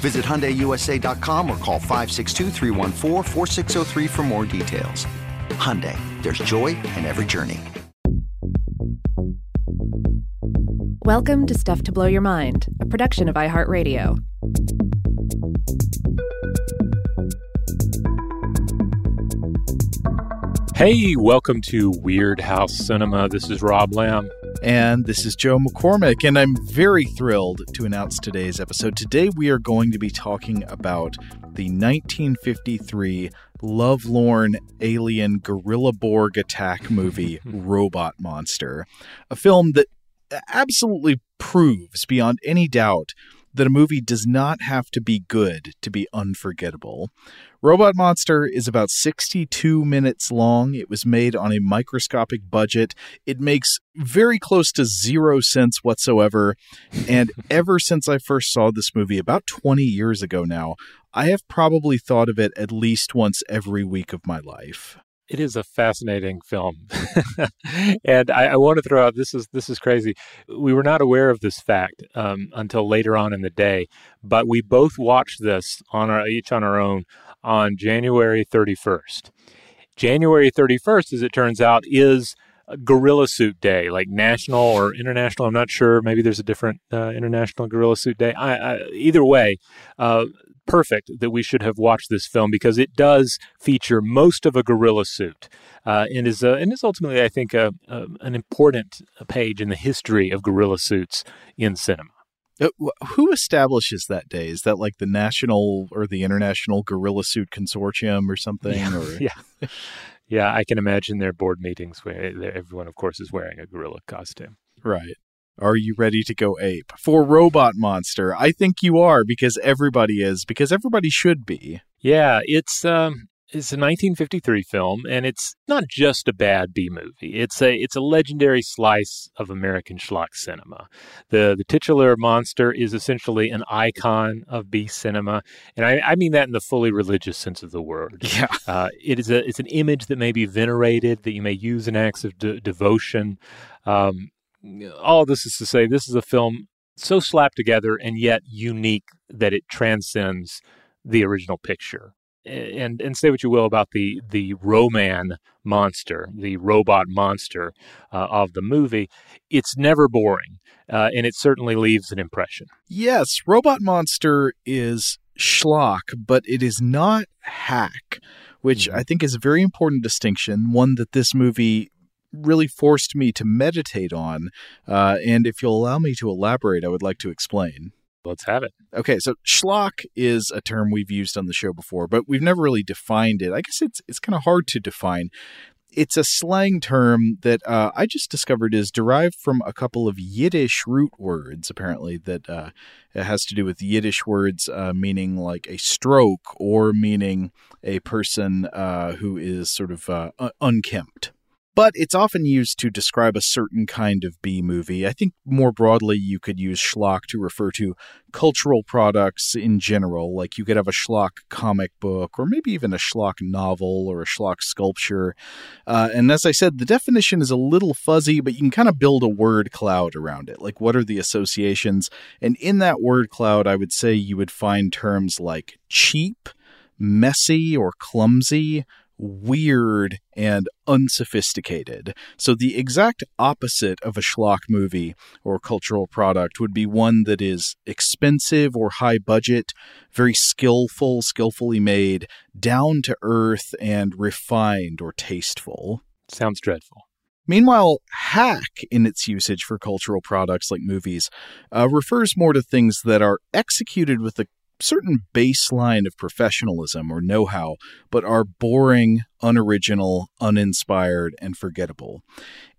Visit HyundaiUSA.com or call 562 for more details. Hyundai, there's joy in every journey. Welcome to Stuff to Blow Your Mind, a production of iHeartRadio. Hey, welcome to Weird House Cinema. This is Rob Lamb. And this is Joe McCormick, and I'm very thrilled to announce today's episode. Today, we are going to be talking about the 1953 lovelorn alien gorilla Borg attack movie, Robot Monster, a film that absolutely proves beyond any doubt that a movie does not have to be good to be unforgettable. Robot Monster is about 62 minutes long. It was made on a microscopic budget. It makes very close to zero sense whatsoever. And ever since I first saw this movie about 20 years ago now, I have probably thought of it at least once every week of my life it is a fascinating film, and I, I, want to throw out this is this is crazy. We were not aware of this fact um, until later on in the day, but we both watched this on our each on our own on January thirty first. January thirty first, as it turns out, is Gorilla Suit Day, like national or international. I'm not sure. Maybe there's a different uh, international Gorilla Suit Day. I, I, either way, uh, perfect that we should have watched this film because it does feature most of a gorilla suit uh, and is uh, and is ultimately, I think, an important page in the history of gorilla suits in cinema. Uh, who establishes that day? Is that like the national or the international gorilla suit consortium or something? Yeah, or? yeah. yeah, I can imagine their board meetings where everyone, of course, is wearing a gorilla costume. Right. Are you ready to go ape for Robot Monster? I think you are because everybody is because everybody should be. Yeah, it's um it's a 1953 film and it's not just a bad B movie. It's a it's a legendary slice of American schlock cinema. The the titular monster is essentially an icon of B cinema, and I, I mean that in the fully religious sense of the word. Yeah, uh, it is a it's an image that may be venerated, that you may use in acts of de- devotion. Um, all this is to say, this is a film so slapped together and yet unique that it transcends the original picture. And and say what you will about the the Ro-Man monster, the robot monster uh, of the movie, it's never boring, uh, and it certainly leaves an impression. Yes, Robot Monster is schlock, but it is not hack, which mm-hmm. I think is a very important distinction. One that this movie really forced me to meditate on. Uh, and if you'll allow me to elaborate, I would like to explain. Let's have it. Okay, so schlock is a term we've used on the show before, but we've never really defined it. I guess it's it's kind of hard to define. It's a slang term that uh, I just discovered is derived from a couple of Yiddish root words, apparently, that uh, it has to do with Yiddish words uh, meaning like a stroke or meaning a person uh, who is sort of uh, unkempt. But it's often used to describe a certain kind of B movie. I think more broadly, you could use schlock to refer to cultural products in general. Like you could have a schlock comic book, or maybe even a schlock novel or a schlock sculpture. Uh, and as I said, the definition is a little fuzzy, but you can kind of build a word cloud around it. Like, what are the associations? And in that word cloud, I would say you would find terms like cheap, messy, or clumsy weird and unsophisticated. So, the exact opposite of a schlock movie or cultural product would be one that is expensive or high budget, very skillful, skillfully made, down to earth, and refined or tasteful. Sounds dreadful. Meanwhile, hack, in its usage for cultural products like movies, uh, refers more to things that are executed with a certain baseline of professionalism or know how, but are boring, unoriginal, uninspired, and forgettable.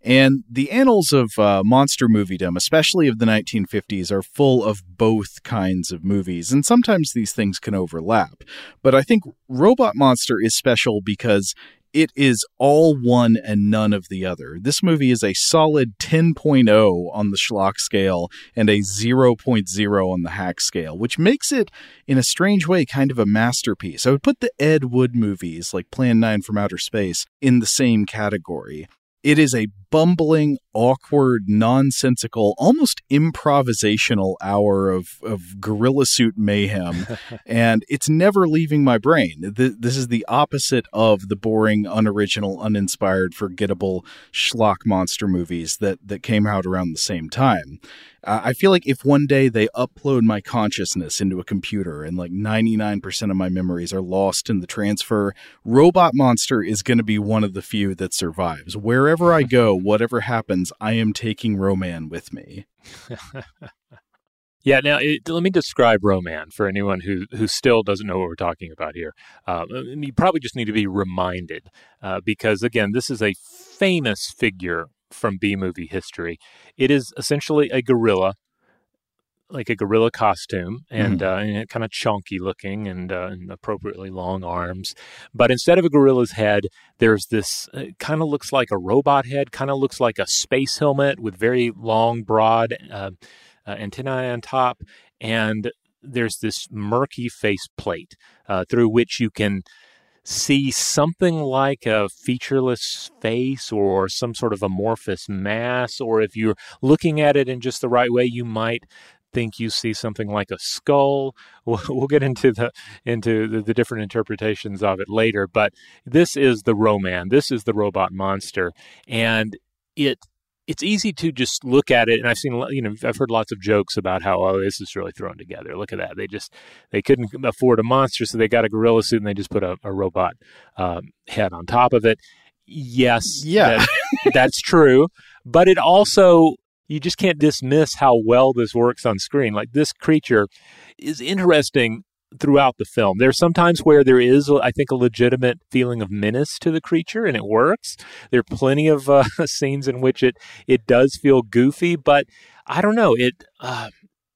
And the annals of uh, monster moviedom, especially of the 1950s, are full of both kinds of movies, and sometimes these things can overlap. But I think Robot Monster is special because it is all one and none of the other. This movie is a solid 10.0 on the schlock scale and a 0.0 on the hack scale, which makes it, in a strange way, kind of a masterpiece. I would put the Ed Wood movies, like Plan 9 from Outer Space, in the same category. It is a bumbling, awkward, nonsensical, almost improvisational hour of, of gorilla suit mayhem, and it's never leaving my brain. This is the opposite of the boring, unoriginal, uninspired, forgettable schlock monster movies that, that came out around the same time. Uh, I feel like if one day they upload my consciousness into a computer and like 99% of my memories are lost in the transfer, Robot Monster is going to be one of the few that survives. Wherever I go, whatever happens, I am taking Ro-Man with me. Yeah, now it, let me describe Ro-Man for anyone who who still doesn't know what we're talking about here. Uh, you probably just need to be reminded uh, because again, this is a famous figure from B movie history. It is essentially a gorilla, like a gorilla costume, and, mm-hmm. uh, kind of chunky looking and, uh, and, appropriately long arms. But instead of a gorilla's head, there's this uh, kind of looks like a robot head, kind of looks like a space helmet with very long, broad uh, uh, antennae on top, and there's this murky face plate uh, through which you can see something like a featureless face or some sort of amorphous mass, or if you're looking at it in just the right way, you might think you see something like a skull. We'll, we'll get into the into the, the, different interpretations of it later, but this is the Ro-Man. This is the robot monster, and it it's easy to just look at it and i've seen you know i've heard lots of jokes about how oh this is really thrown together look at that they just they couldn't afford a monster so they got a gorilla suit and they just put a, a robot um, head on top of it yes yeah that, that's true but it also you just can't dismiss how well this works on screen like this creature is interesting throughout the film. There There's sometimes where there is, I think, a legitimate feeling of menace to the creature, and it works. There are plenty of uh, scenes in which it it does feel goofy, but I don't know it. Uh,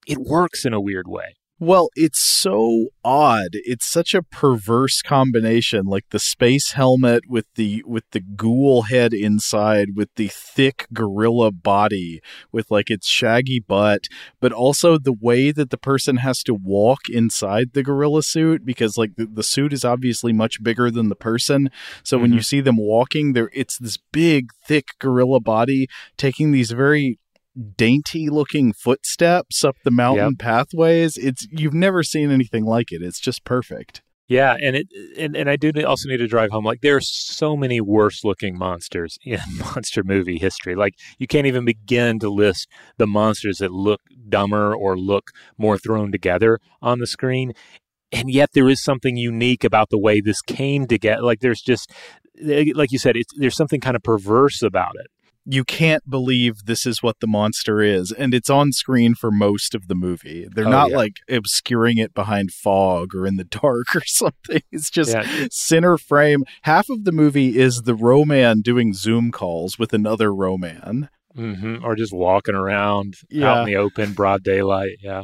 it works in a weird way. Well, it's so odd. It's such a perverse combination, like the space helmet with the with the ghoul head inside, with the thick gorilla body, with like its shaggy butt, but also the way that the person has to walk inside the gorilla suit because like the, the suit is obviously much bigger than the person. So mm-hmm. when you mm-hmm. see them walking, there it's this big, thick gorilla body taking these very dainty looking footsteps up the mountain yep. pathways. It's you've never seen anything like it. It's just perfect. Yeah, and it and, and I do also need to drive home. Like there are so many worse looking monsters in monster movie history. Like you can't even begin to list the monsters that look dumber or look more thrown together on the screen. And yet there is something unique about the way this came together. Like there's just eh, like you said, it's there's something kind of perverse about it you can't believe this is what the monster is and it's on screen for most of the movie they're oh, not yeah. like obscuring it behind fog or in the dark or something it's just yeah. center frame half of the movie is the Ro-Man doing zoom calls with another Ro-Man mm-hmm. or just walking around yeah. out in the open broad daylight yeah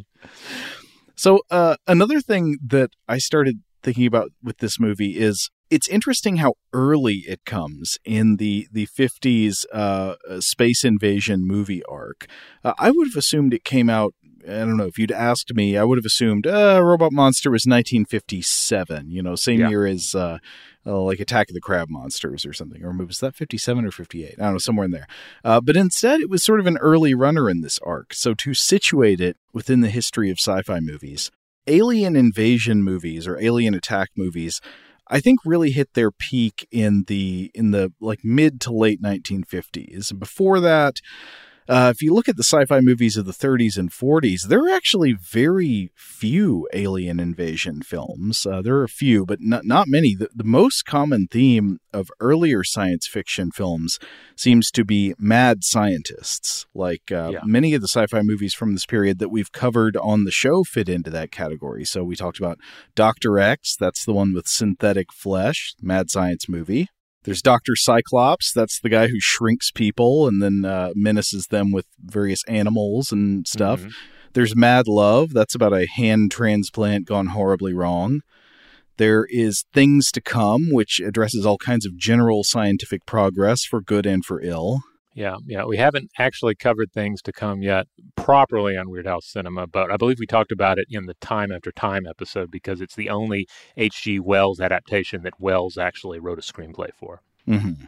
so uh, another thing that i started thinking about with this movie is it's interesting how early it comes in the the 50s uh, space invasion movie arc. Uh, I would have assumed it came out. I don't know if you'd asked me. I would have assumed uh, Robot Monster was 1957. You know, same yeah. year as uh, uh, like Attack of the Crab Monsters or something. Or was that 57 or 58? I don't know, somewhere in there. Uh, but instead, it was sort of an early runner in this arc. So to situate it within the history of sci-fi movies, alien invasion movies or alien attack movies I think really hit their peak in the in the like mid to late 1950s. Before that, uh, if you look at the sci-fi movies of the 30s and 40s, there are actually very few alien invasion films. Uh, there are a few, but not not many. The, the, most common theme of earlier science fiction films seems to be mad scientists. Like uh, yeah. many of the sci-fi movies from this period that we've covered on the show fit into that category. So we talked about Doctor X. That's the one with synthetic flesh, mad science movie. There's Dr. Cyclops. That's the guy who shrinks people and then uh, menaces them with various animals and stuff. Mm-hmm. There's Mad Love. That's about a hand transplant gone horribly wrong. There is Things to Come, which addresses all kinds of general scientific progress for good and for ill. Yeah, yeah. We haven't actually covered things to come yet properly on Weird House Cinema, but I believe we talked about it in the Time After Time episode because it's the only H.G. Wells adaptation that Wells actually wrote a screenplay for. Mm-hmm.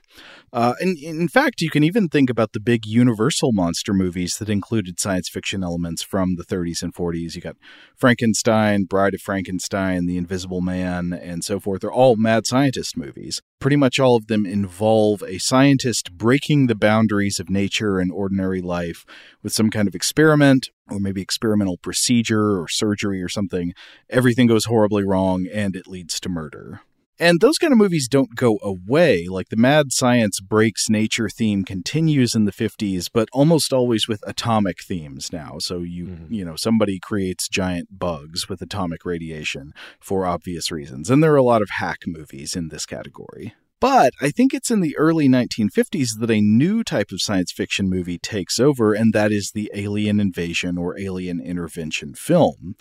Uh, and in fact, you can even think about the big Universal monster movies that included science fiction elements from the 30s and 40s. You got Frankenstein, Bride of Frankenstein, The Invisible Man, and so forth. They're all mad scientist movies. Pretty much all of them involve a scientist breaking the boundaries of nature and ordinary life with some kind of experiment or maybe experimental procedure or surgery or something. Everything goes horribly wrong and it leads to murder. And those kind of movies don't go away. Like the mad science breaks nature theme continues in the 50s, but almost always with atomic themes now. So you, mm-hmm. you know, somebody creates giant bugs with atomic radiation for obvious reasons. And there are a lot of hack movies in this category. But I think it's in the early 1950s that a new type of science fiction movie takes over, and that is the alien invasion or alien intervention film.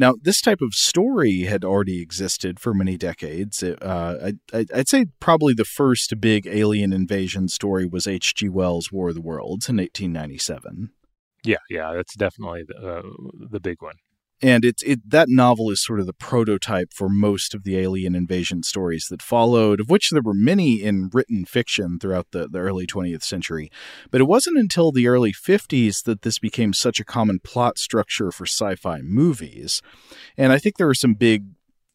Now, this type of story had already existed for many decades. Uh, I, would say probably the first big alien invasion story was H.G. Wells' War of the Worlds in 1897. Yeah, yeah, that's definitely the, uh, the big one and it's it that novel is sort of the prototype for most of the alien invasion stories that followed of which there were many in written fiction throughout the, the early 20th century but it wasn't until the early 50s that this became such a common plot structure for sci-fi movies and i think there are some big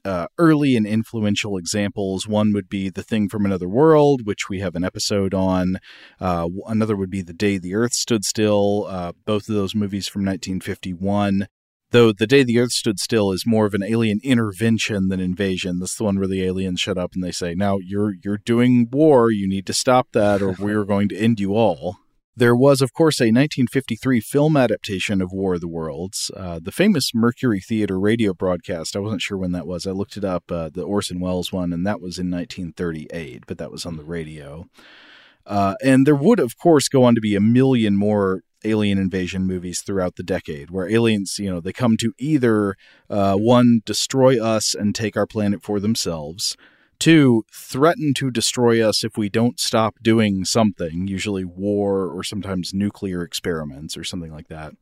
uh, early and influential examples. One would be The Thing from Another World, which we have an episode on. Uh, another would be The Day the Earth Stood Still, uh, both of those movies from 1951 though the day the earth stood still is more of an alien intervention than invasion that's the one where the aliens shut up and they say now you're you're doing war you need to stop that or we're going to end you all there was, of course, a 1953 film adaptation of War of the Worlds, uh, the famous Mercury Theater radio broadcast. I wasn't sure when that was. I looked it up, uh, the Orson Welles one, and that was in 1938, but that was on the radio. Uh, and there would, of course, go on to be a million more alien invasion movies throughout the decade, where aliens, you know, they come to either uh, one, destroy us and take our planet for themselves, two, threaten to destroy us if we don't stop doing something, usually war or sometimes nuclear experiments or something like that.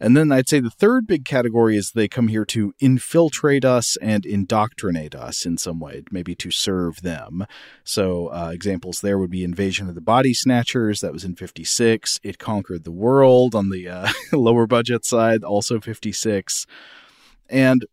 And then I'd say the third big category is they come here to infiltrate us and indoctrinate us in some way, maybe to serve them. So uh, examples there would be Invasion of the Body Snatchers, that was in 56. It Conquered the World on the uh, lower budget side, also 56. And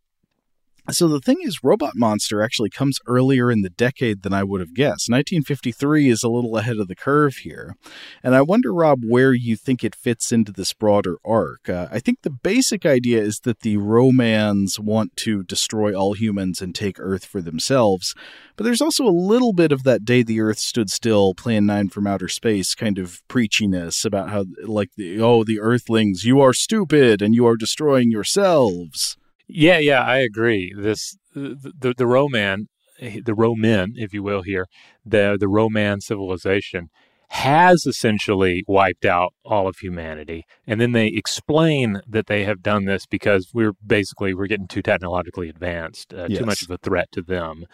so the thing is, Robot Monster actually comes earlier in the decade than I would have guessed. 1953 is a little ahead of the curve here. And I wonder, Rob, where you think it fits into this broader arc. Uh, I think the basic idea is that the Ro-Mans want to destroy all humans and take Earth for themselves. But there's also a little bit of that day the Earth stood still, Plan 9 from outer space kind of preachiness about how, like, the, oh, the Earthlings, you are stupid and you are destroying yourselves. Yeah, yeah, I agree. This the the, the Roman, the Roman, if you will, here the the Roman civilization has essentially wiped out all of humanity, and then they explain that they have done this because we're basically we're getting too technologically advanced, uh, yes. too much of a threat to them.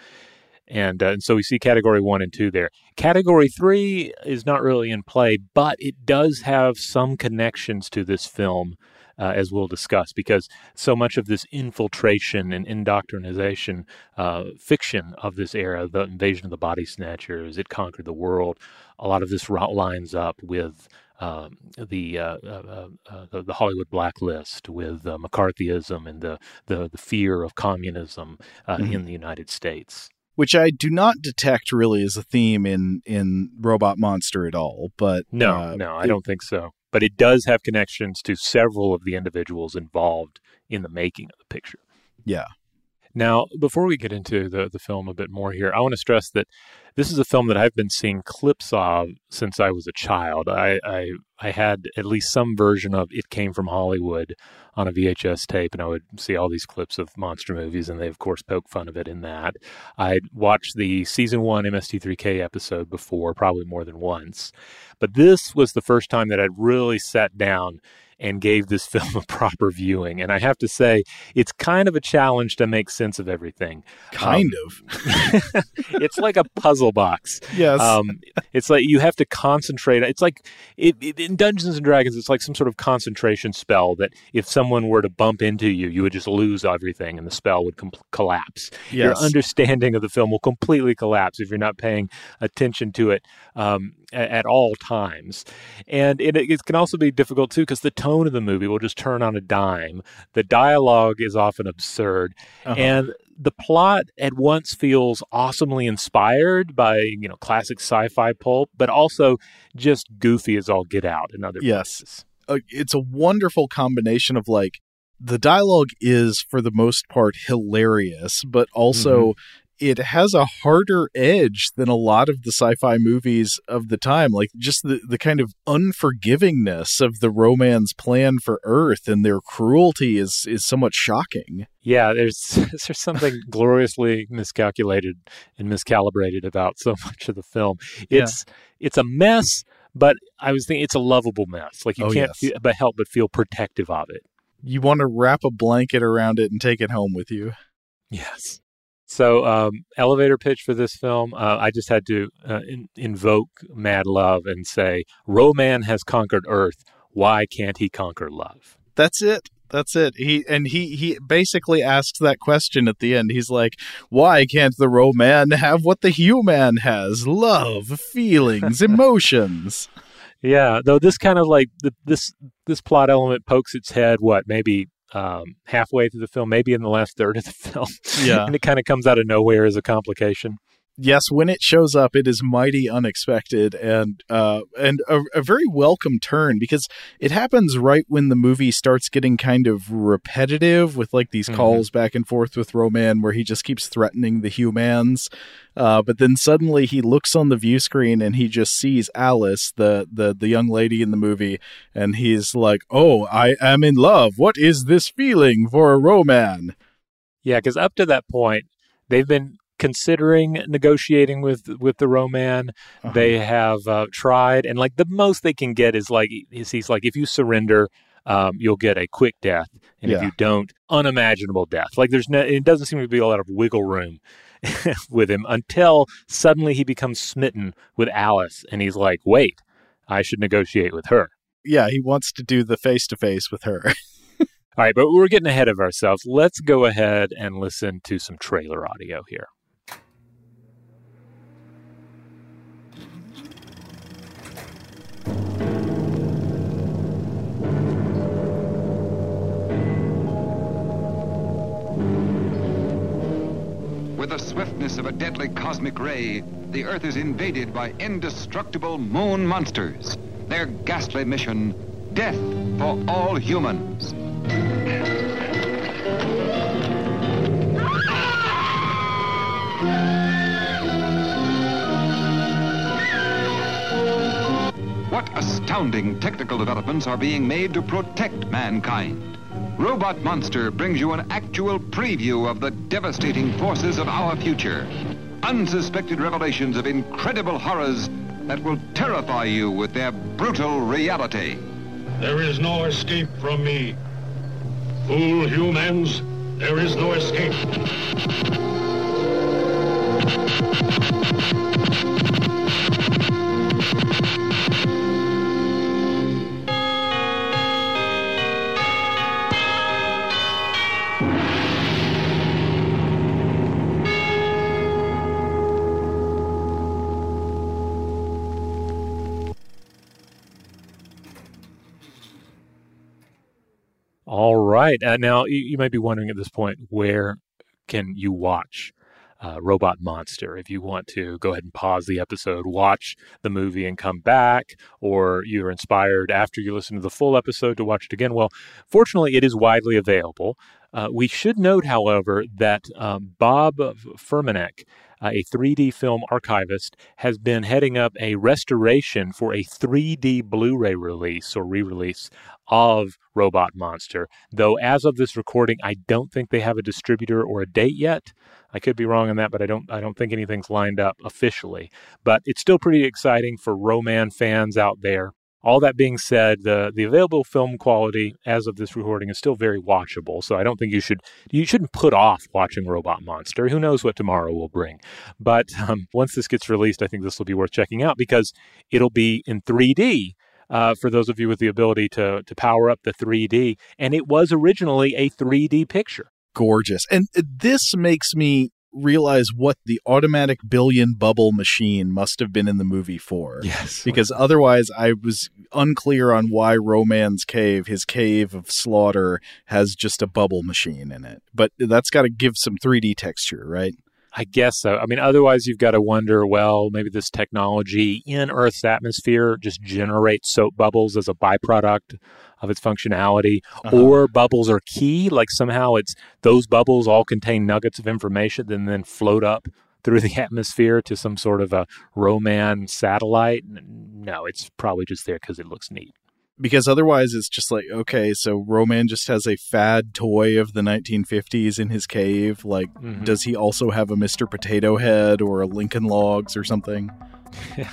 And, uh, and so we see category one and two there. Category three is not really in play, but it does have some connections to this film uh, as we'll discuss, because so much of this infiltration and indoctrination uh, fiction of this era, the invasion of the body snatchers, it conquered the world, a lot of this lines up with um, the, uh, uh, uh, the, the Hollywood blacklist, with McCarthyism and the, the, the fear of communism mm-hmm. in the United States which I do not detect really as a theme in in Robot Monster at all. But no, uh, no, I it, don't think so but it does have connections to several of the individuals involved in the making of the picture. Yeah. Now, before we get into the, the film a bit more here, I want to stress that this is a film that I've been seeing clips of since I was a child. I, I, I had at least some version of It Came from Hollywood on a VHS tape, and I would see all these clips of monster movies, and they of course poke fun of it in that. I'd watched the season one MST3K episode before, probably more than once, but this was the first time that I'd really sat down and gave this film a proper viewing. And I have to say, it's kind of a challenge to make sense of everything. Kind um, of. it's like a puzzle box. Yes. Um, it's like you have to concentrate. It's like it, it, in Dungeons and Dragons, it's like some sort of concentration spell that if someone were to bump into you, you would just lose everything and the spell would com- collapse. Yes. Your understanding of the film will completely collapse if you're not paying attention to it. Um, at all times. And it, it can also be difficult too because the tone of the movie will just turn on a dime. The dialogue is often absurd. Uh-huh. And the plot at once feels awesomely inspired by, you know, classic sci-fi pulp, but also just goofy as all get out in other yes. places. Uh, it's a wonderful combination of like the dialogue is for the most part hilarious, but also mm-hmm it has a harder edge than a lot of the sci-fi movies of the time like just the, the kind of unforgivingness of the Ro-Man's plan for earth and their cruelty is is somewhat shocking. Yeah there's there's something gloriously miscalculated and miscalibrated about so much of the film. It's yeah. it's a mess but i was thinking it's a lovable mess. Like you oh, can't yes. feel, but help but feel protective of it. You want to wrap a blanket around it and take it home with you. Yes so, um, elevator pitch for this film, uh, I just had to uh, in- invoke Mad Love and say, Ro-Man has conquered Earth. Why can't he conquer love? That's it. That's it. He and he he basically asks that question at the end. He's like, "Why can't the Ro-Man have what the human has? Love, feelings, emotions." Yeah, though this kind of like the, this this plot element pokes its head what maybe um, halfway through the film, maybe in the last third of the film. Yeah. and it kind of comes out of nowhere as a complication. Yes, when it shows up, it is mighty unexpected and uh, and a, a, very welcome turn because it happens right when the movie starts getting kind of repetitive with like these mm-hmm. calls back and forth with Ro-Man, where he just keeps threatening the humans. Uh, but then suddenly he looks on the view screen and he just sees Alice, the, the, the young lady in the movie, and he's like, Oh, I am in love. What is this feeling for a Ro-Man? Yeah, because up to that point, they've been considering negotiating with with the Ro-Man. Uh-huh. They have uh, tried, and like the most they can get is like is he's like if you surrender, um, you'll get a quick death, and yeah. if you don't, unimaginable death. Like there's no, it doesn't seem to be a lot of wiggle room with him until suddenly he becomes smitten with Alice and he's like, wait, I should negotiate with her. Yeah, he wants to do the face to face with her. All right, but we're getting ahead of ourselves. Let's go ahead and listen to some trailer audio here. With the swiftness of a deadly cosmic ray, the Earth is invaded by indestructible moon monsters. Their ghastly mission, death for all humans. Ah! What astounding technical developments are being made to protect mankind? Robot Monster brings you an actual preview of the devastating forces of our future. Unsuspected revelations of incredible horrors that will terrify you with their brutal reality. There is no escape from me. Fool humans, there is no escape. Right. Uh, now, you, you, might be wondering at this point where can you watch uh, Robot Monster? If you want to go ahead and pause the episode, watch the movie, and come back, or you're inspired after you listen to the full episode to watch it again, well, fortunately, it is widely available. Uh, we should note, however, that um, Bob Furmanek uh, a 3D film archivist, has been heading up a restoration for a 3D Blu ray release or re release of Robot Monster. Though, as of this recording, I don't think they have a distributor or a date yet. I could be wrong on that, but I don't I don't think anything's lined up officially. But it's still pretty exciting for Ro-Man fans out there. All that being said, the the available film quality as of this recording is still very watchable. So I don't think you should you shouldn't put off watching Robot Monster. Who knows what tomorrow will bring? But um, once this gets released, I think this will be worth checking out because it'll be in 3D. Uh, for those of you with the ability to to power up the 3D, and it was originally a 3D picture. Gorgeous, and this makes me realize what the automatic billion bubble machine must have been in the movie for. Yes. Because otherwise, I was unclear on why Ro-Man's cave, his cave of slaughter, has just a bubble machine in it. But that's got to give some 3D texture, right? I guess so. I mean, otherwise, you've got to wonder well, maybe this technology in Earth's atmosphere just generates soap bubbles as a byproduct of its functionality, uh-huh. or bubbles are key, like somehow it's those bubbles all contain nuggets of information and then float up through the atmosphere to some sort of a Ro-Man satellite. No, it's probably just there because it looks neat because otherwise it's just like okay so Ro-Man just has a fad toy of the 1950s in his cave like mm-hmm. does he also have a mr potato head or a lincoln logs or something yeah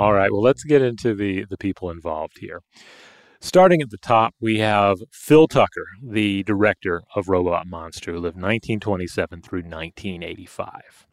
All right, well, let's get into the, the people involved here. Starting at the top, we have Phil Tucker, the director of Robot Monster, who lived 1927 through 1985.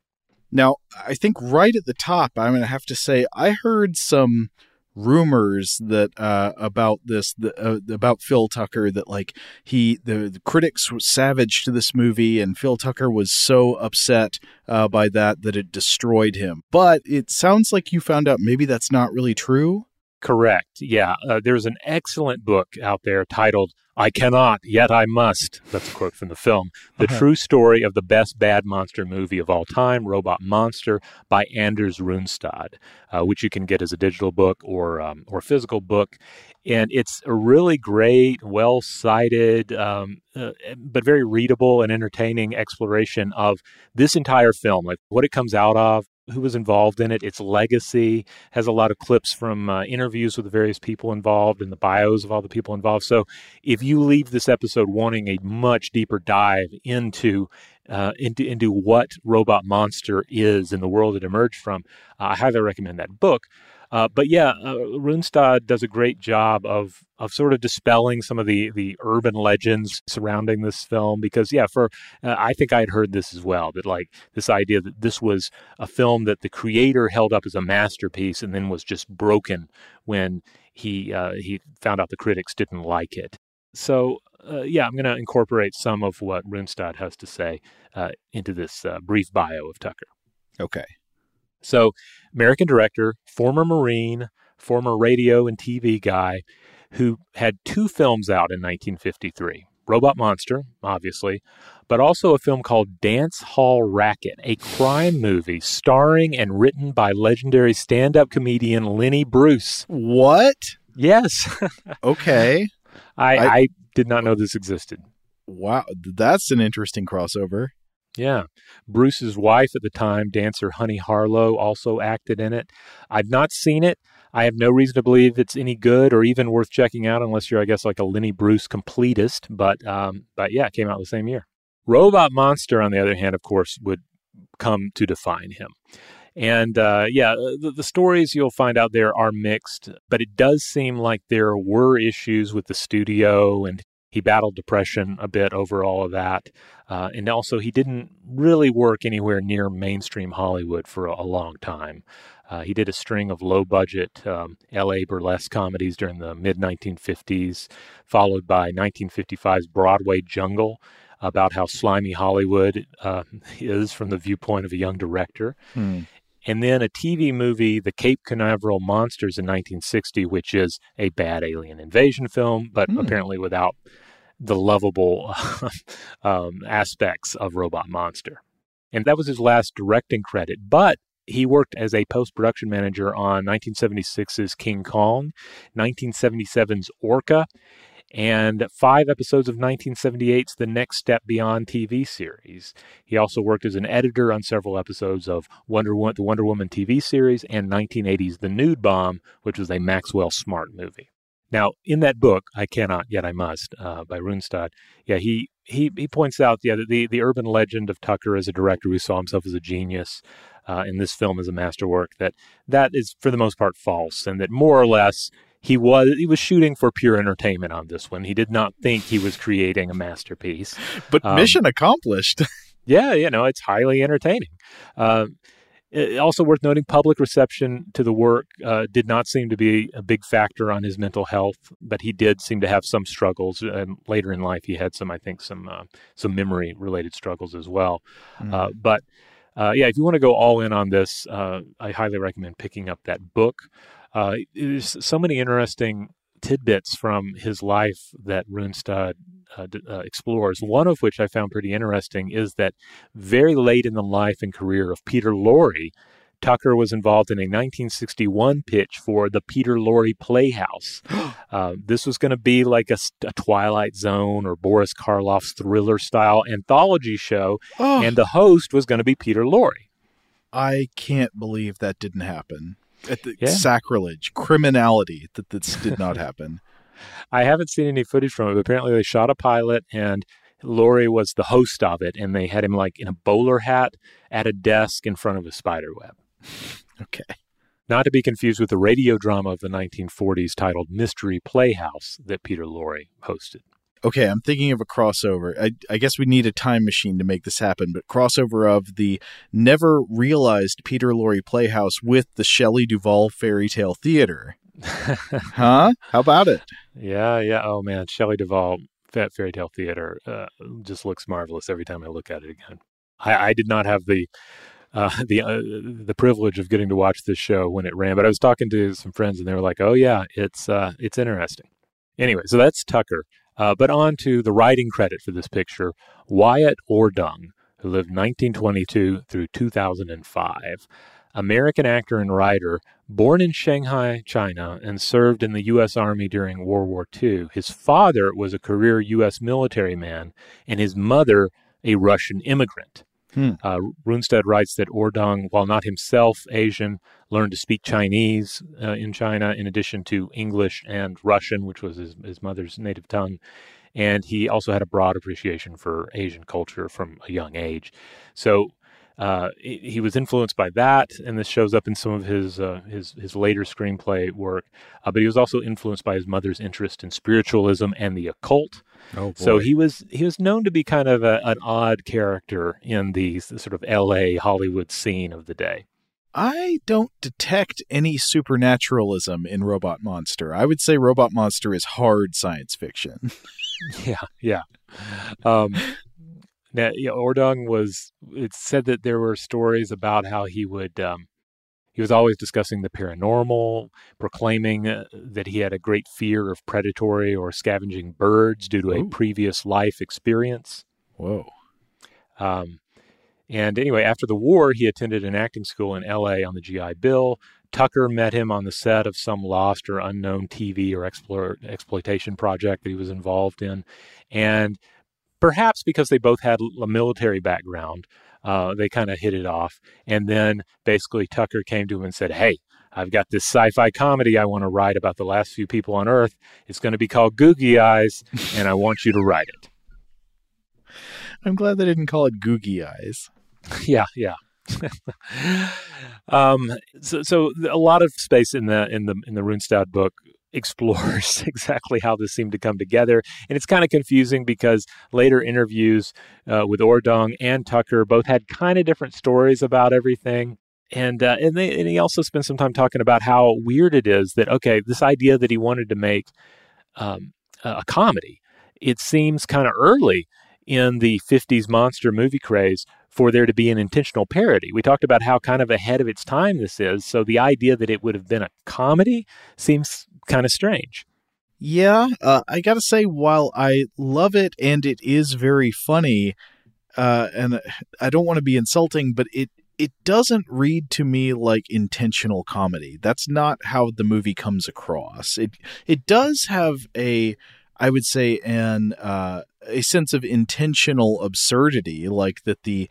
Now, I think right at the top, I'm going to have to say I heard some rumors that uh, about this the, uh, about Phil Tucker that like he the, the, critics were savage to this movie and Phil Tucker was so upset uh, by that that it destroyed him. But it sounds like you found out maybe that's not really true. Correct. Yeah. Uh, there's an excellent book out there titled I Cannot, Yet I Must. That's a quote from the film. The uh-huh. True Story of the Best Bad Monster Movie of All Time, Robot Monster by Anders Runestad, uh, which you can get as a digital book or, um, or physical book. And it's a really great, well cited, um, uh, but very readable and entertaining exploration of this entire film, like what it comes out of, who was involved in it, its legacy, has a lot of clips from uh, interviews with the various people involved and the bios of all the people involved. So if you leave this episode wanting a much deeper dive into uh, into into what Robot Monster is and the world it emerged from, uh, I highly recommend that book. Uh, but yeah, uh, Runestad does a great job of of sort of dispelling some of the the urban legends surrounding this film because yeah, for uh, I think I had heard this as well that like this idea that this was a film that the creator held up as a masterpiece and then was just broken when he uh, he found out the critics didn't like it. So uh, yeah, I'm going to incorporate some of what Runestad has to say uh, into this brief bio of Tucker. Okay. So, American director, former Marine, former radio and TV guy, who had two films out in 1953 Robot Monster, obviously, but also a film called Dance Hall Racket, a crime movie starring and written by legendary stand up comedian Lenny Bruce. What? Yes. okay. I, I, I did not know this existed. Wow. That's an interesting crossover. Yeah. Bruce's wife at the time, dancer Honey Harlow, also acted in it. I've not seen it. I have no reason to believe it's any good or even worth checking out unless you're, I guess, like a Lenny Bruce completist. But, um, but yeah, it came out the same year. Robot Monster, on the other hand, of course, would come to define him. And uh, yeah, the, the, stories you'll find out there are mixed, but it does seem like there were issues with the studio and he battled depression a bit over all of that. Uh, and also, he didn't really work anywhere near mainstream Hollywood for a, a long time. Uh, he did a string of low budget um, LA burlesque comedies during the mid 1950s, followed by 1955's Broadway Jungle, about how slimy Hollywood uh, is from the viewpoint of a young director. Hmm. And then a TV movie, The Cape Canaveral Monsters in 1960, which is a bad alien invasion film, but mm. apparently without the lovable um, aspects of Robot Monster. And that was his last directing credit. But he worked as a post production manager on 1976's King Kong, 1977's Orca, and five episodes of 1978's The Next Step Beyond TV series. He also worked as an editor on several episodes of Wonder the Wonder Woman TV series and 1980's The Nude Bomb, which was a Maxwell Smart movie. Now, in that book, I cannot yet I must, uh, by Runestad, yeah, he, he he points out, yeah, the the urban legend of Tucker as a director who saw himself as a genius, uh, in this film as a masterwork, that that is for the most part false, and that more or less he was he was shooting for pure entertainment on this one. He did not think he was creating a masterpiece. But um, mission accomplished. yeah, you know, it's highly entertaining. Uh, also worth noting, public reception to the work uh, did not seem to be a big factor on his mental health, but he did seem to have some struggles. And later in life, he had some, I think, some uh, some memory related struggles as well. Mm. but yeah, if you want to go all in on this, I highly recommend picking up that book. there's so many interesting tidbits from his life that Runestad uh, uh, explores. One of which I found pretty interesting is that very late in the life and career of Peter Lorre, Tucker was involved in a 1961 pitch for the Peter Lorre Playhouse. uh, this was going to be like a, a, Twilight Zone or Boris Karloff's thriller style anthology show, oh. and the host was going to be Peter Lorre. I can't believe that didn't happen. At the yeah. sacrilege, criminality that this did not happen. I haven't seen any footage from it, but apparently they shot a pilot and Lorre was the host of it, and they had him like in a bowler hat at a desk in front of a spider web. okay. Not to be confused with the radio drama of the 1940s titled Mystery Playhouse that Peter Lorre hosted. Okay, I'm thinking of a crossover. I, I, guess we need a time machine to make this happen, but crossover of the never realized Peter Lorre Playhouse with the Shelley Duvall Fairy Tale Theater. huh? How about it? Yeah, yeah. Oh man, Shelley Duvall Fat Fairy Tale Theater uh, just looks marvelous every time I look at it again. I, I did not have the uh, the uh, the privilege of getting to watch this show when it ran, but I was talking to some friends and they were like, "Oh yeah, it's uh, it's interesting." Anyway, so that's Tucker. Uh, but on to the writing credit for this picture, Wyatt Ordung, who lived 1922 through 2005. American actor and writer, born in Shanghai, China, and served in the U.S. Army during World War II. His father was a career U.S. military man, and his mother a Russian immigrant. Hmm. Uh, Runestad writes that Ordung, while not himself Asian, learned to speak Chinese uh, in China in addition to English and Russian, which was his, his mother's native tongue. And he also had a broad appreciation for Asian culture from a young age. So uh, he was influenced by that, and this shows up in some of his uh, his his later screenplay work. Uh, but he was also influenced by his mother's interest in spiritualism and the occult. Oh, boy. so he was he was known to be kind of a, an odd character in the, sort of L.A. Hollywood scene of the day. I don't detect any supernaturalism in Robot Monster. I would say Robot Monster is hard science fiction. yeah, yeah. Um, now, you know, Ordung was. It said that there were stories about how he would. Um, he was always discussing the paranormal, proclaiming uh, that he had a great fear of predatory or scavenging birds due to Ooh. a previous life experience. Whoa. Um, and anyway, after the war, he attended an acting school in L.A. on the GI Bill. Tucker met him on the set of some lost or unknown TV or exploitation project that he was involved in, and perhaps because they both had a military background, uh, they kind of hit it off. And then basically Tucker came to him and said, Hey, I've got this sci fi comedy I want to write about the last few people on Earth. It's going to be called Googie Eyes, and I want you to write it. I'm glad they didn't call it Googie Eyes. yeah, yeah. um, so, so a lot of space in the in the in the Runestad book explores exactly how this seemed to come together. And it's kind of confusing because later interviews uh, with Ordung and Tucker both had kind of different stories about everything. And uh, and, they, and he also spent some time talking about how weird it is that okay, this idea that he wanted to make um, a comedy, it seems kind of early in the 50s monster movie craze for there to be an intentional parody. We talked about how kind of ahead of its time this is. So the idea that it would have been a comedy seems kind of strange. Yeah, uh, I gotta say, while I love it and it is very funny, uh, and I don't want to be insulting, but it it doesn't read to me like intentional comedy. That's not how the movie comes across. It it does have a, I would say, an uh, a sense of intentional absurdity, like that the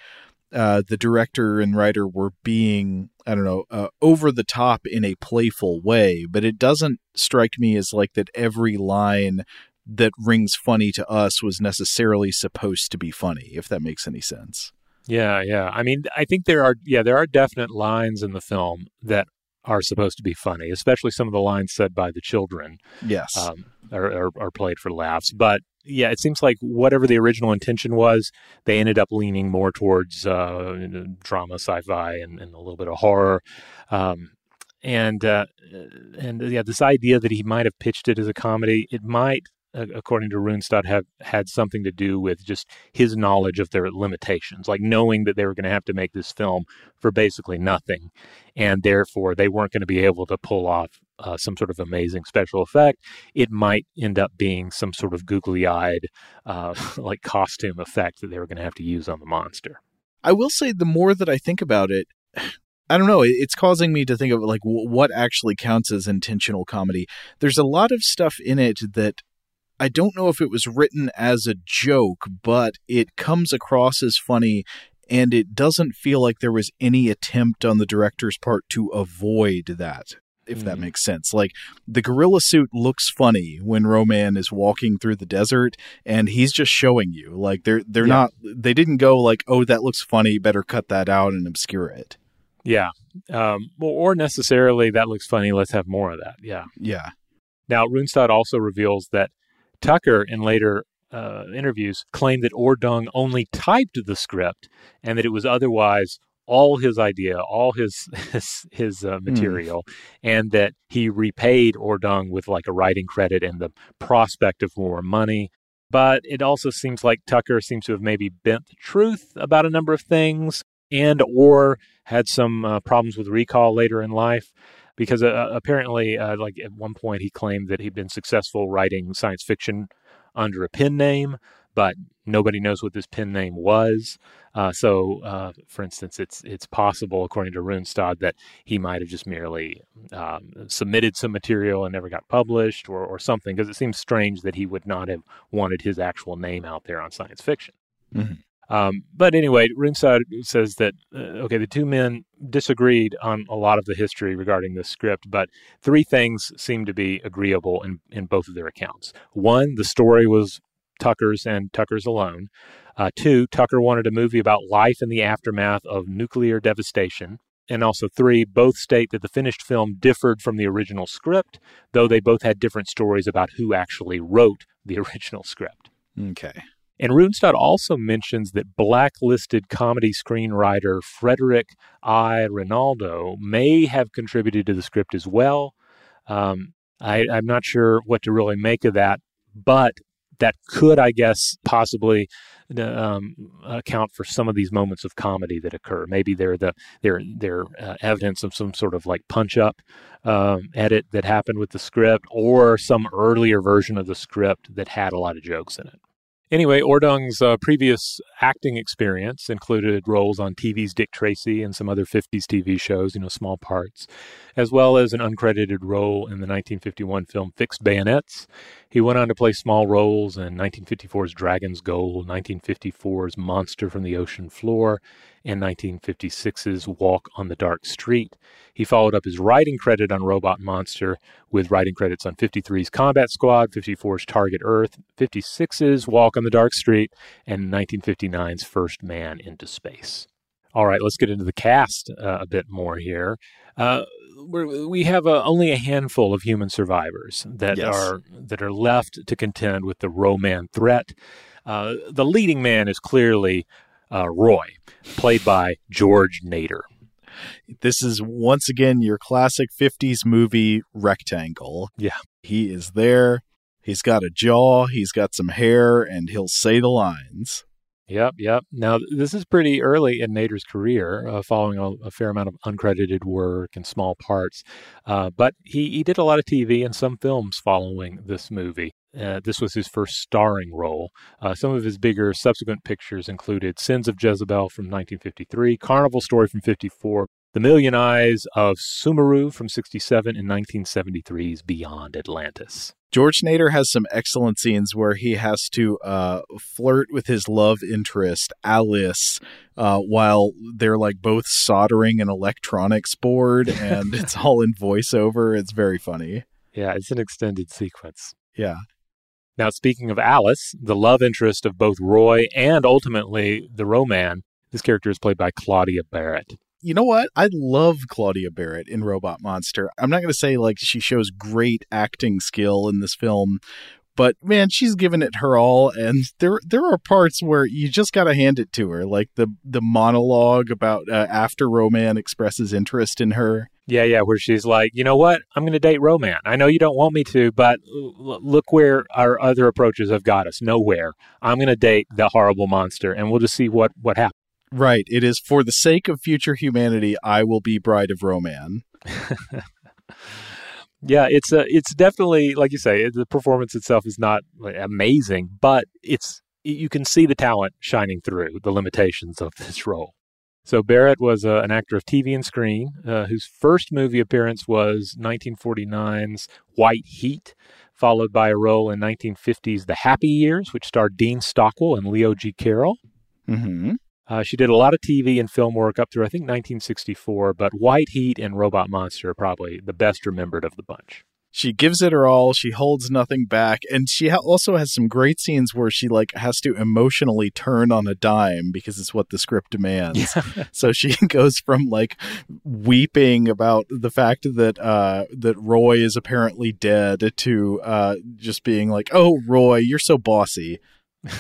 uh, the director and writer were being I don't know uh, over the top in a playful way, but it doesn't strike me as like that every line that rings funny to us was necessarily supposed to be funny, if that makes any sense. Yeah, yeah. I mean, I think there are yeah there are definite lines in the film that are supposed to be funny, especially some of the lines said by the children. Yes. Um, are, are, are played for laughs. But yeah, it seems like whatever the original intention was, they ended up leaning more towards uh, drama, sci-fi, and, and, a little bit of horror. Um, and uh, and yeah, this idea that he might have pitched it as a comedy, it might according to Runestad, have had something to do with just his knowledge of their limitations, like knowing that they were going to have to make this film for basically nothing, and therefore they weren't going to be able to pull off uh, some sort of amazing special effect. It might end up being some sort of googly-eyed, uh, like costume effect that they were going to have to use on the monster. I will say, the more that I think about it. I don't know. It's causing me to think of like what actually counts as intentional comedy. There's a lot of stuff in it that I don't know if it was written as a joke, but it comes across as funny and it doesn't feel like there was any attempt on the director's part to avoid that if that makes sense. Like the gorilla suit looks funny when Ro-Man is walking through the desert and he's just showing you. Like they're they're yeah. not they didn't go like, "Oh, that looks funny, better cut that out and obscure it." Yeah. Um or necessarily that looks funny, let's have more of that. Yeah. Yeah. Now, Runestad also reveals that Tucker, in later uh, interviews, claimed that Ordung only typed the script and that it was otherwise all his idea, all his his, his uh, hmm. material, mm. and that he repaid Ordung with like a writing credit and the prospect of more money. But it also seems like Tucker seems to have maybe bent the truth about a number of things, and or had some uh, problems with recall later in life because uh, apparently, uh, like at one point, he claimed that he'd been successful writing science fiction under a pen name, but nobody knows what this pen name was. Uh, so, uh, for instance, it's it's possible, according to Runestad, that he might have just merely um, submitted some material and never got published, or or something. Because it seems strange that he would not have wanted his actual name out there on science fiction. Mm-hmm. Um, but anyway, Runestad says that, uh, okay, the two men disagreed on a lot of the history regarding this script, but three things seem to be agreeable in, in both of their accounts. One, the story was Tucker's and Tucker's alone. Uh, two, Tucker wanted a movie about life in the aftermath of nuclear devastation. And also, three, both state that the finished film differed from the original script, though they both had different stories about who actually wrote the original script. Okay. And Runestad also mentions that blacklisted comedy screenwriter Frederick I. Rinaldo may have contributed to the script as well. Um, I, I'm not sure what to really make of that, but that could, I guess, possibly um, account for some of these moments of comedy that occur. Maybe they're the they're they're uh, evidence of some sort of like punch up um, edit that happened with the script, or some earlier version of the script that had a lot of jokes in it. Anyway, Ordung's uh, previous acting experience included roles on TV's Dick Tracy and some other 50s TV shows, you know, small parts, as well as an uncredited role in the 1951 film Fixed Bayonets. He went on to play small roles in 1954's Dragon's Gold, 1954's Monster from the Ocean Floor, and 1956's Walk on the Dark Street. He followed up his writing credit on Robot Monster with writing credits on 53's Combat Squad, 54's Target Earth, 56's Walk on the Dark Street, and 1959's First Man into Space. All right, let's get into the cast uh, a bit more here. Uh, we have uh, only a handful of human survivors that yes. are that are left to contend with the Ro-Man threat. Uh, the leading man is clearly uh, Roy, played by George Nader. This is once again your classic 50s movie rectangle. Yeah. He is there. He's got a jaw, he's got some hair, and he'll say the lines. Yep, yep. Now, this is pretty early in Nader's career, uh, following a, a, fair amount of uncredited work and small parts. Uh, but he, he did a lot of TV and some films following this movie. Uh, this was his first starring role. Uh, some of his bigger subsequent pictures included Sins of Jezebel from 1953, Carnival Story from 54, The Million Eyes of Sumuru from 67, and 1973's Beyond Atlantis. George Nader has some excellent scenes where he has to uh, flirt with his love interest, Alice, uh, while they're like both soldering an electronics board and it's all in voiceover. It's very funny. Yeah, it's an extended sequence. Yeah. Now, speaking of Alice, the love interest of both Roy and ultimately the Ro-Man, this character is played by Claudia Barrett. you know what? I love Claudia Barrett in Robot Monster. I'm not going to say like she shows great acting skill in this film, but man, she's given it her all, and there there are parts where you just got to hand it to her, like the the monologue about uh, after Ro-Man expresses interest in her. Yeah, yeah, where she's like, you know what? I'm going to date Ro-Man. I know you don't want me to, but l- look where our other approaches have got us. Nowhere. I'm going to date the horrible monster, and we'll just see what what happens. Right. It is for the sake of future humanity. I will be bride of Ro-Man. Yeah, it's a, it's definitely like you say, the performance itself is not like, amazing, but it's you can see the talent shining through the limitations of this role. So Barrett was uh, an actor of TV and screen, uh, whose first movie appearance was 1949's White Heat, followed by a role in 1950's The Happy Years, which starred Dean Stockwell and Leo G. Carroll. Mm-hmm. Uh, she did a lot of TV and film work up through, I think, 1964, but White Heat and Robot Monster are probably the best remembered of the bunch. She gives it her all. She holds nothing back, and she ha- also has some great scenes where she like has to emotionally turn on a dime because it's what the script demands. Yeah. so she goes from like weeping about the fact that uh, that Roy is apparently dead to uh, just being like, "Oh, Roy, you're so bossy."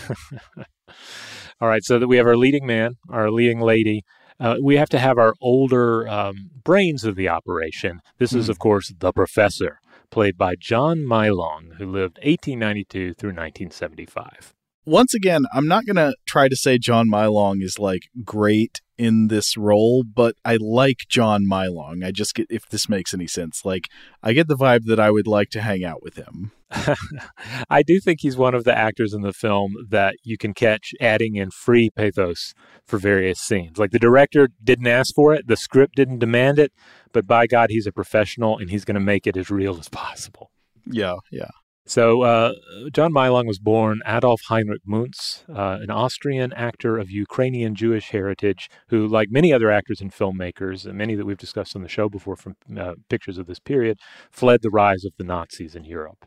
All right, so that we have our leading man, our leading lady. Uh, we have to have our older um, brains of the operation. This is, hmm. of course, the professor, played by John Mylong, who lived 1892 through 1975 once again, I'm not going to try to say John Mylong is like great in this role, but I like John Mylong. I just get if this makes any sense. Like I get the vibe that I would like to hang out with him. I do think he's one of the actors in the film that you can catch adding in free pathos for various scenes. Like the director didn't ask for it, the script didn't demand it, but by God, he's a professional and he's going to make it as real as possible. Yeah, yeah. So, uh, John Mylong was born Adolf Heinrich Muntz, uh, an Austrian actor of Ukrainian Jewish heritage, who, like many other actors and filmmakers, many that we've discussed on the show before from uh, pictures of this period, fled the rise of the Nazis in Europe.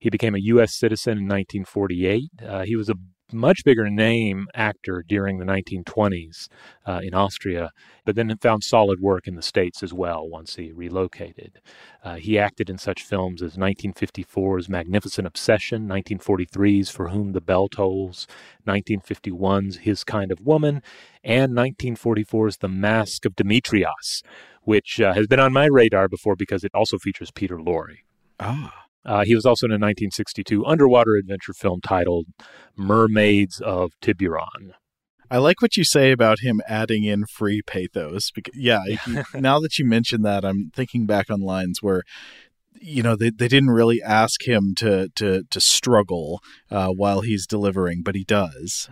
He became a U.S. citizen in 1948. Uh, he was a much bigger name actor during the 1920s uh, in Austria, but then found solid work in the States as well once he relocated. Uh, he acted in such films as 1954's Magnificent Obsession, 1943's For Whom the Bell Tolls, 1951's His Kind of Woman, and 1944's The Mask of Demetrios, which uh, has been on my radar before because it also features Peter Lorre. Ah. Uh, he was also in a 1962 underwater adventure film titled Mermaids of Tiburon. I like what you say about him adding in free pathos. Because, yeah, now that you mention that, I'm thinking back on lines where you know they, they didn't really ask him to to to struggle uh, while he's delivering, but he does.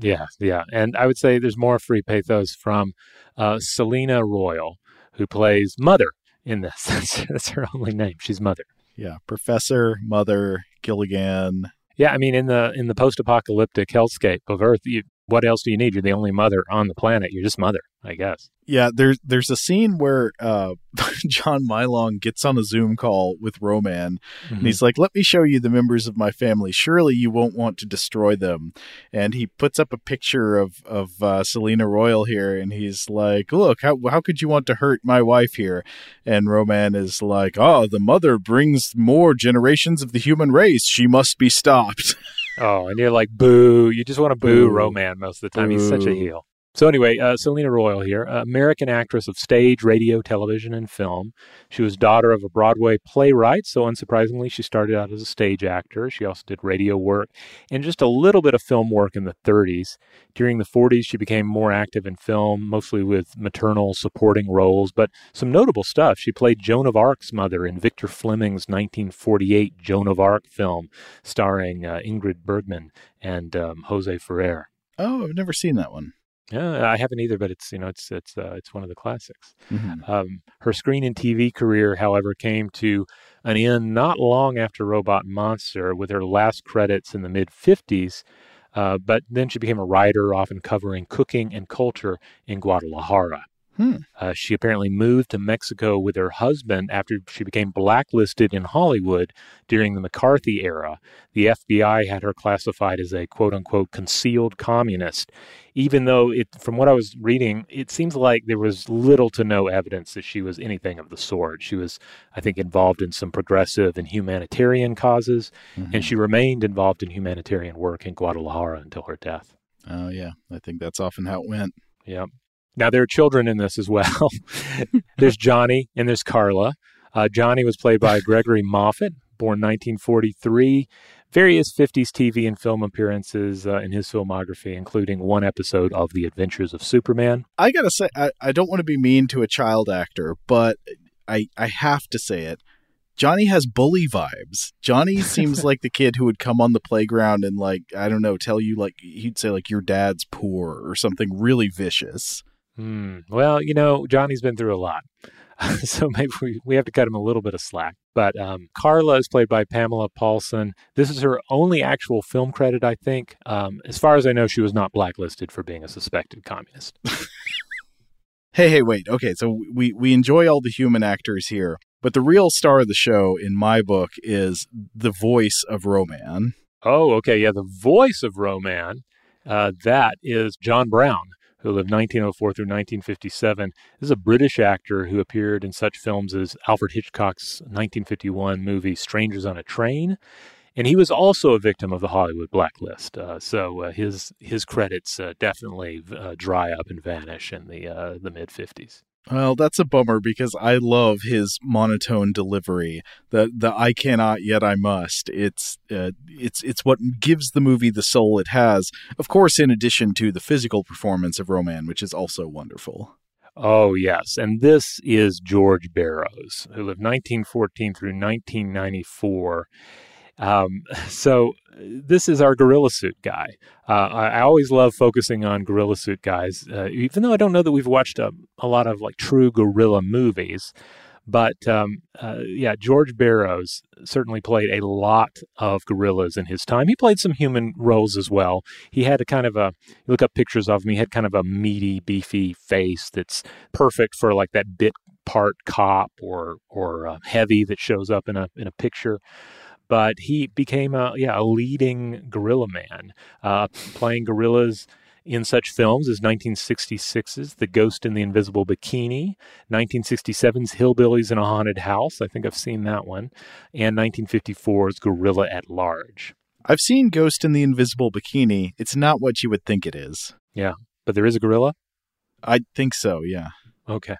Yeah, yeah, and I would say there's more free pathos from uh, Selena Royle, who plays Mother in this. that's her only name. She's Mother yeah, Professor, Mother, Gilligan. Yeah, I mean, in the in the post-apocalyptic hellscape of Earth, you, what else do you need? You're the only mother on the planet. You're just mother, I guess. Yeah, there's there's a scene where uh, John Mylong gets on a Zoom call with Ro-Man, mm-hmm. and he's like, "Let me show you the members of my family. Surely you won't want to destroy them." And he puts up a picture of of uh, Selena Royle here, and he's like, "Look, how how could you want to hurt my wife here?" And Ro-Man is like, "Oh, the mother brings more generations of the human race. She must be stopped." Oh, and you're like, boo. You just want to boo, boo. Ro-Man most of the time. Boo. He's such a heel. So anyway, uh, Selena Royle here, American actress of stage, radio, television, and film. She was daughter of a Broadway playwright, so unsurprisingly, she started out as a stage actor. She also did radio work and just a little bit of film work in the 30s. During the 40s, she became more active in film, mostly with maternal supporting roles, but some notable stuff. She played Joan of Arc's mother in Victor Fleming's 1948 Joan of Arc film, starring uh, Ingrid Bergman and um, Jose Ferrer. Oh, I've never seen that one. Yeah, I haven't either, but it's you know it's it's uh, it's one of the classics. Mm-hmm. Um, her screen and TV career, however, came to an end not long after Robot Monster, with her last credits in the mid '50s. Uh, but then she became a writer, often covering cooking and culture in Guadalajara. Hmm. Uh, she apparently moved to Mexico with her husband after she became blacklisted in Hollywood during the McCarthy era. The FBI had her classified as a quote unquote concealed communist, even though it, from what I was reading, it seems like there was little to no evidence that she was anything of the sort. She was, I think, involved in some progressive and humanitarian causes, Mm-hmm. and she remained involved in humanitarian work in Guadalajara until her death. Oh, yeah. I think that's often how it went. Yeah. Now there are children in this as well. there's Johnny and there's Carla. Uh, Johnny was played by Gregory Moffett, born 1943. Various 50s TV and film appearances uh, in his filmography, including one episode of The Adventures of Superman. I gotta say, I, I don't want to be mean to a child actor, but I I have to say it. Johnny has bully vibes. Johnny seems like the kid who would come on the playground and like I don't know, tell you like he'd say like your dad's poor or something really vicious. Hmm. Well, you know, Johnny's been through a lot. so maybe we, we have to cut him a little bit of slack. But um, Carla is played by Pamela Paulson. This is her only actual film credit, I think. Um, as far as I know, she was not blacklisted for being a suspected communist. Hey, hey, wait. Okay, so we we enjoy all the human actors here, but the real star of the show in my book is the voice of Ro-Man. Oh, okay. Yeah, the voice of Ro-Man, uh, that is John Brown, who lived 1904 through 1957. Is a British actor who appeared in such films as Alfred Hitchcock's 1951 movie Strangers on a Train. And he was also a victim of the Hollywood blacklist. Uh, so uh, his his credits uh, definitely uh, dry up and vanish in the uh, the mid 50s. Well, that's a bummer because I love his monotone delivery. The the I cannot yet I must. It's uh, it's it's what gives the movie the soul it has. Of course, in addition to the physical performance of Ro-Man, which is also wonderful. Oh, yes. And this is George Barrows, who lived 1914 through 1994. Um, so this is our gorilla suit guy. Uh, I, I, always love focusing on gorilla suit guys, uh, even though I don't know that we've watched a, a lot of like true gorilla movies. But um, uh, yeah, George Barrows certainly played a lot of gorillas in his time. He played some human roles as well. He had a kind of a look up pictures of him. He had kind of a meaty, beefy face that's perfect for like that bit part cop or or uh, heavy that shows up in a in a picture but he became a yeah a leading gorilla man, uh, playing gorillas in such films as 1966's The Ghost in the Invisible Bikini, 1967's Hillbillies in a Haunted House. I think I've seen that one, and 1954's Gorilla at Large. I've seen Ghost in the Invisible Bikini. It's not what you would think it is. Yeah, but there is a gorilla. I think so. Yeah. Okay.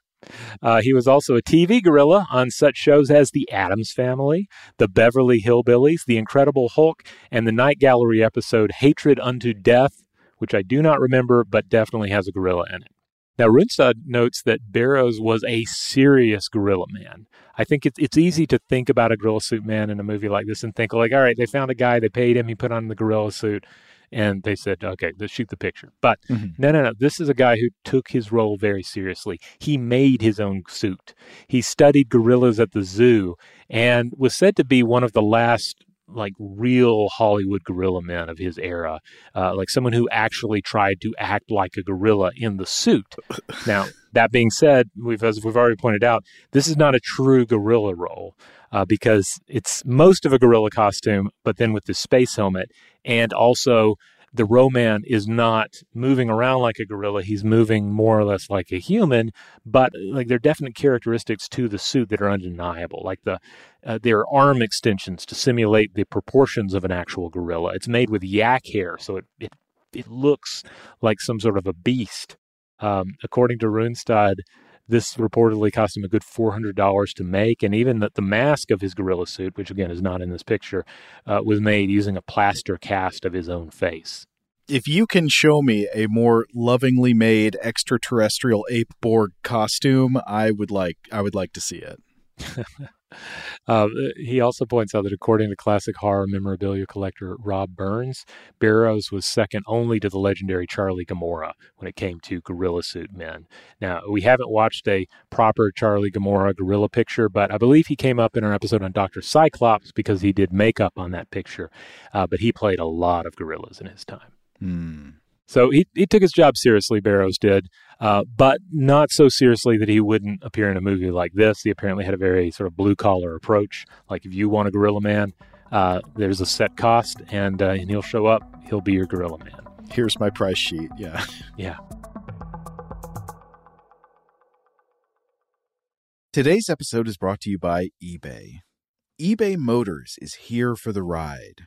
Uh, he was also a TV gorilla on such shows as The Addams Family, The Beverly Hillbillies, The Incredible Hulk, and the Night Gallery episode Hatred Unto Death, which I do not remember, but definitely has a gorilla in it. Now, Runestad notes that Barrows was a serious gorilla man. I think it's, it's easy to think about a gorilla suit man in a movie like this and think, like, all right, they found a guy, they paid him, he put on the gorilla suit, and they said, okay, let's shoot the picture. But mm-hmm. no, no, no. This is a guy who took his role very seriously. He made his own suit. He studied gorillas at the zoo and was said to be one of the last like real Hollywood gorilla men of his era, uh, like someone who actually tried to act like a gorilla in the suit. now, that being said, we've as we've already pointed out, this is not a true gorilla role. Uh, because it's most of a gorilla costume, but then with the space helmet, and also the Ro-Man is not moving around like a gorilla. He's moving more or less like a human, but like there are definite characteristics to the suit that are undeniable. Like the uh, there are arm extensions to simulate the proportions of an actual gorilla. It's made with yak hair, so it it, it looks like some sort of a beast. Um, according to Runestad, this reportedly cost him a good $400 to make. And even that the mask of his gorilla suit, which again is not in this picture, uh, was made using a plaster cast of his own face. If you can show me a more lovingly made extraterrestrial ape Borg costume, I would like I would like to see it. uh, he also points out that according to classic horror memorabilia collector Bob Burns, Barrows was second only to the legendary Charlie Gemora when it came to gorilla suit men. Now, we haven't watched a proper Charlie Gemora gorilla picture, but I believe he came up in our episode on Dr. Cyclops because he did makeup on that picture, uh, but he played a lot of gorillas in his time. Hmm. So he, he took his job seriously, Barrows did, uh, but not so seriously that he wouldn't appear in a movie like this. He apparently had a very sort of blue collar approach. Like if you want a gorilla man, uh, there's a set cost, and, uh, and he'll show up. He'll be your gorilla man. Here's my price sheet. Yeah. Yeah. Today's episode is brought to you by eBay. eBay Motors is here for the ride.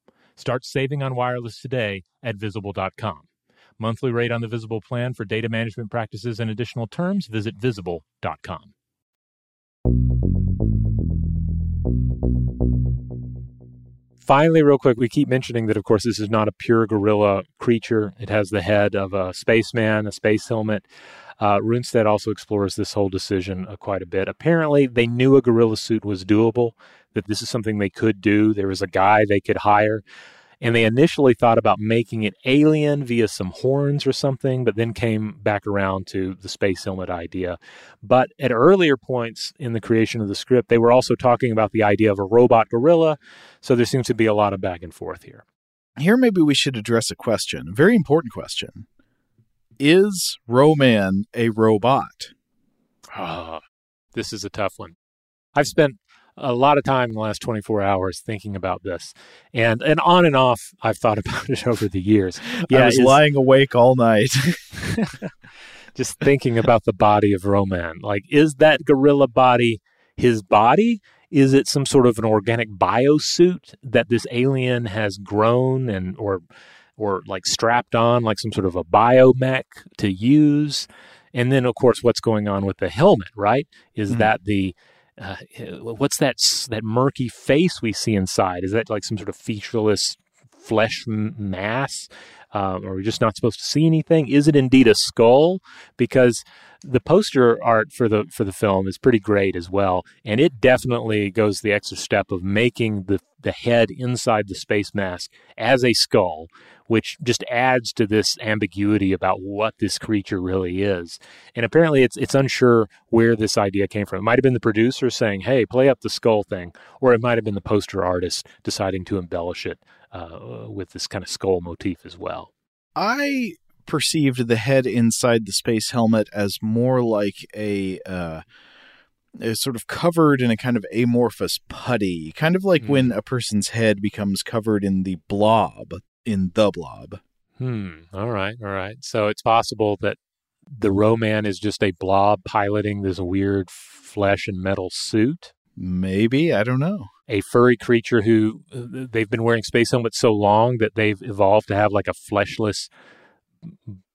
Start saving on wireless today at visible.com. Monthly rate on the Visible plan for data management practices and additional terms, visit visible.com. Finally, real quick, we keep mentioning that, of course, this is not a pure gorilla creature. It has the head of a spaceman, a space helmet. Uh, Runestad also explores this whole decision uh, quite a bit. Apparently, they knew a gorilla suit was doable, that this is something they could do. There was a guy they could hire. And they initially thought about making it alien via some horns or something, but then came back around to the space helmet idea. But at earlier points in the creation of the script, they were also talking about the idea of a robot gorilla. So there seems to be a lot of back and forth here. Here, maybe we should address a question, a very important question. Is Ro-Man a robot? Ah, this is a tough one. I've spent a lot of time in the last 24 hours thinking about this and and on and off i've thought about it over the years yeah i was lying awake all night just thinking about the body of Ro-Man like is that gorilla body his body is it some sort of an organic biosuit that this alien has grown and or or like strapped on like some sort of a biomech to use and then of course what's going on with the helmet right is mm-hmm. that the uh, what's that that murky face we see inside? Is that like some sort of featureless flesh mass? Um, are we just not supposed to see anything? Is it indeed a skull? Because the poster art for the for the film is pretty great as well, and it definitely goes the extra step of making the the head inside the space mask as a skull, which just adds to this ambiguity about what this creature really is. And apparently, it's it's unsure where this idea came from. It might have been the producer saying, "Hey, play up the skull thing," or it might have been the poster artist deciding to embellish it uh, with this kind of skull motif as well. I perceived the head inside the space helmet as more like a uh, sort of covered in a kind of amorphous putty, kind of like mm. when a person's head becomes covered in the blob in the blob. Hmm. All right. All right. So it's possible that the Ro-Man is just a blob piloting this weird flesh and metal suit. Maybe I don't know. A furry creature who uh, they've been wearing space helmets so long that they've evolved to have like a fleshless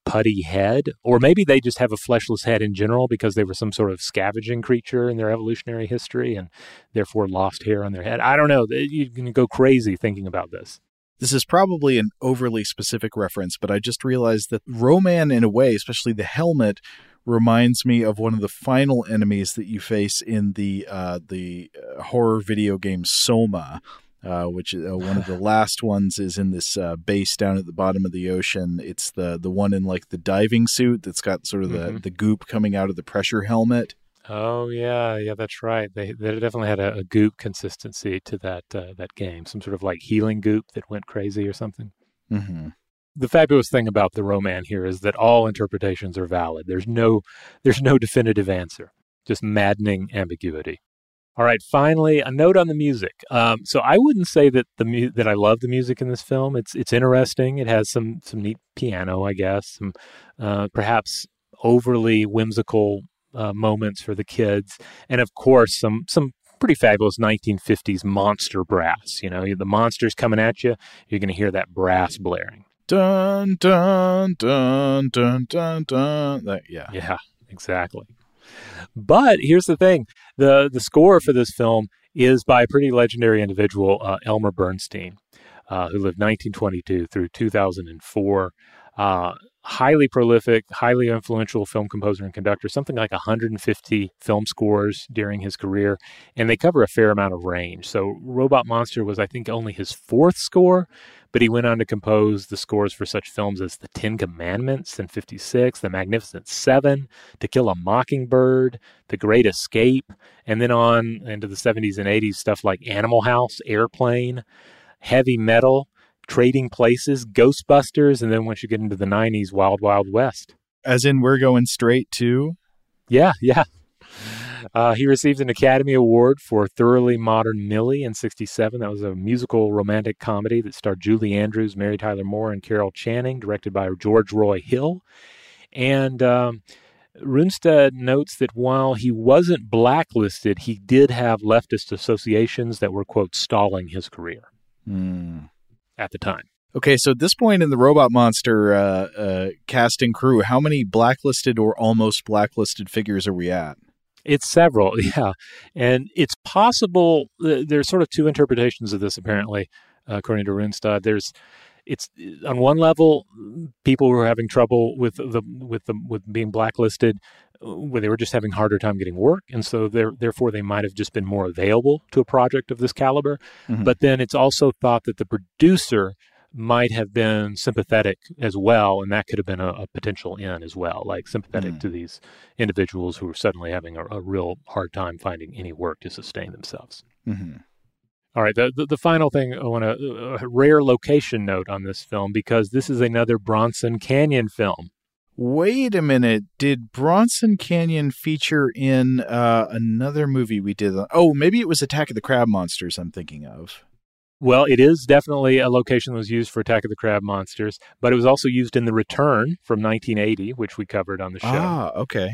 putty head, or maybe they just have a fleshless head in general because they were some sort of scavenging creature in their evolutionary history and therefore lost hair on their head. I don't know. You can go crazy thinking about this. This is probably an overly specific reference, but I just realized that Ro-Man, in a way, especially the helmet, reminds me of one of the final enemies that you face in the uh, the uh, horror video game Soma, uh, which uh, one of the last ones is in this uh, base down at the bottom of the ocean. It's the the one in like the diving suit that's got sort of the mm-hmm. the goop coming out of the pressure helmet. Oh yeah, yeah, that's right. They they definitely had a, a goop consistency to that uh, that game, some sort of like healing goop that went crazy or something. Mm-hmm the fabulous thing about the Ro-Man here is that all interpretations are valid. There's no there's no definitive answer. Just maddening ambiguity. All right, finally, a note on the music. Um, so I wouldn't say that the mu- that I love the music in this film. It's it's interesting. It has some some neat piano, I guess, some uh, perhaps overly whimsical uh, moments for the kids, and of course some some pretty fabulous 1950s monster brass. You know, the monster's coming at you. You're going to hear that brass blaring. Dun dun dun dun dun dun. Yeah, yeah, exactly. But here's the thing: the the score for this film is by a pretty legendary individual, uh, Elmer Bernstein, uh, who lived 1922 through 2004. Uh, highly prolific, highly influential film composer and conductor, something like 150 film scores during his career, and they cover a fair amount of range. So, Robot Monster was, I think, only his fourth score, but he went on to compose the scores for such films as The Ten Commandments in 56, The Magnificent Seven, To Kill a Mockingbird, The Great Escape, and then on into the 70s and 80s, stuff like Animal House, Airplane, Heavy Metal, Trading Places, Ghostbusters, and then once you get into the 90s, Wild Wild West. As in, we're going straight to? Yeah, yeah. Uh, he received an Academy Award for Thoroughly Modern Millie in 67. That was a musical romantic comedy that starred Julie Andrews, Mary Tyler Moore, and Carol Channing, directed by George Roy Hill. And um, Runestad notes that while he wasn't blacklisted, he did have leftist associations that were, quote, stalling his career mm. at the time. Okay, so at this point in the Robot Monster uh, uh, casting crew, how many blacklisted or almost blacklisted figures are we at? It's several, yeah. And it's possible, there's sort of two interpretations of this, apparently, uh, according to Runestad. There's, it's on one level, people were having trouble with the with the with being blacklisted, where they were just having harder time getting work, and so therefore they might have just been more available to a project of this caliber. Mm-hmm. But then it's also thought that the producer might have been sympathetic as well, and that could have been a, a potential in as well, like sympathetic mm. to these individuals who are suddenly having a, a, real hard time finding any work to sustain themselves. Mm-hmm. All right, the, the, the final thing I want to a rare location note on this film because this is another Bronson Canyon film. Wait a minute. Did Bronson Canyon feature in uh, another movie we did? Oh, maybe it was Attack of the Crab Monsters I'm thinking of. Well, it is definitely a location that was used for Attack of the Crab Monsters, but it was also used in The Return from 1980, which we covered on the show. Ah, okay.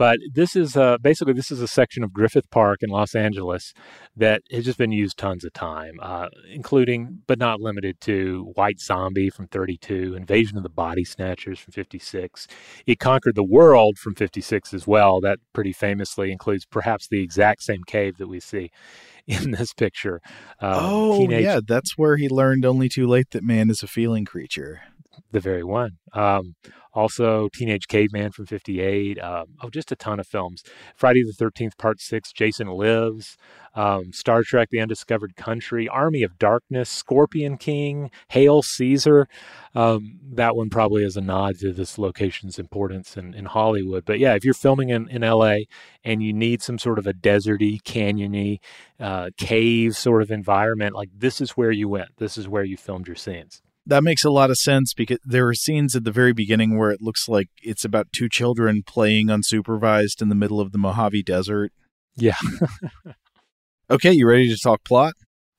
But this is uh, basically this is a section of Griffith Park in Los Angeles that has just been used tons of time, uh, including but not limited to White Zombie from 32, Invasion of the Body Snatchers from 56. It conquered the world from 56 as well. That pretty famously includes perhaps the exact same cave that we see in this picture. Uh, oh, teenage... yeah, that's where he learned only too late that man is a feeling creature. The very one. Um, also, Teenage Caveman from 58. Um, oh, just a ton of films. Friday the 13th, Part 6, Jason Lives. Um, Star Trek, The Undiscovered Country. Army of Darkness, Scorpion King, Hail Caesar. Um, that one probably is a nod to this location's importance in, in Hollywood. But yeah, if you're filming in, in LA and you need some sort of a deserty, canyony, uh, cave sort of environment, like this is where you went. This is where you filmed your scenes that makes a lot of sense because there are scenes at the very beginning where it looks like it's about two children playing unsupervised in the middle of the Mojave Desert. Yeah. okay, you ready to talk plot?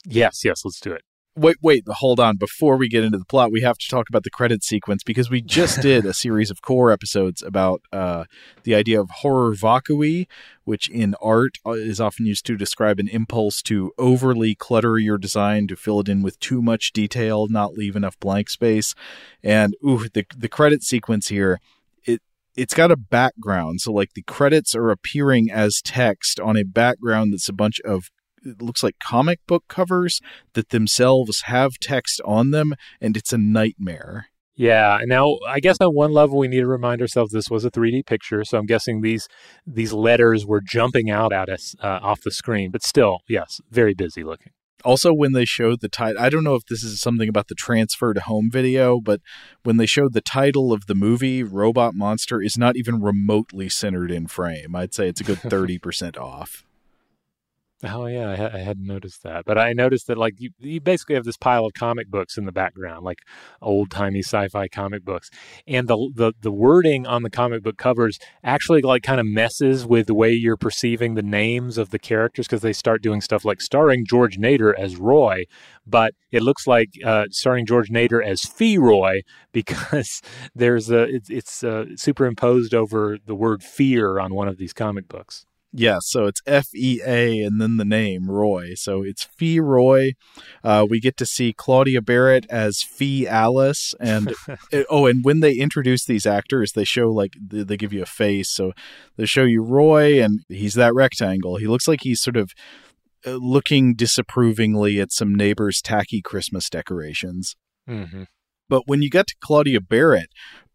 Yes, yes, let's do it. Wait, wait, hold on. Before we get into the plot, we have to talk about the credit sequence because we just did a series of core episodes about uh, the idea of horror vacui, which in art uh, is often used to describe an impulse to overly clutter your design to fill it in with too much detail, not leave enough blank space. And ooh, the the credit sequence here it it's got a background, so like the credits are appearing as text on a background that's a bunch of it looks like comic book covers that themselves have text on them, and it's a nightmare. Yeah. Now, I guess on one level, we need to remind ourselves this was a 3D picture, so I'm guessing these these letters were jumping out at us uh, off the screen. But still, yes, very busy looking. Also, when they showed the title, I don't know if this is something about the transfer to home video, but when they showed the title of the movie, Robot Monster is not even remotely centered in frame. I'd say it's a good 30% off. Oh yeah, I, I, hadn't noticed that, but I noticed that like you, you basically have this pile of comic books in the background, like old timey sci-fi comic books, and the, the the wording on the comic book covers actually like kind of messes with the way you're perceiving the names of the characters because they start doing stuff like starring George Nader as Roy, but it looks like uh, starring George Nader as Fee Roy because there's a it's, it's uh, superimposed over the word fear on one of these comic books. Yeah, so it's F E A and then the name Roy. So it's Fee Roy. Uh, we get to see Claudia Barrett as Fee Alice, and oh, and when they introduce these actors, they show like they, they give you a face. So they show you Roy, and he's that rectangle. He looks like he's sort of uh, looking disapprovingly at some neighbors' tacky Christmas decorations. Mm-hmm. But when you get to Claudia Barrett,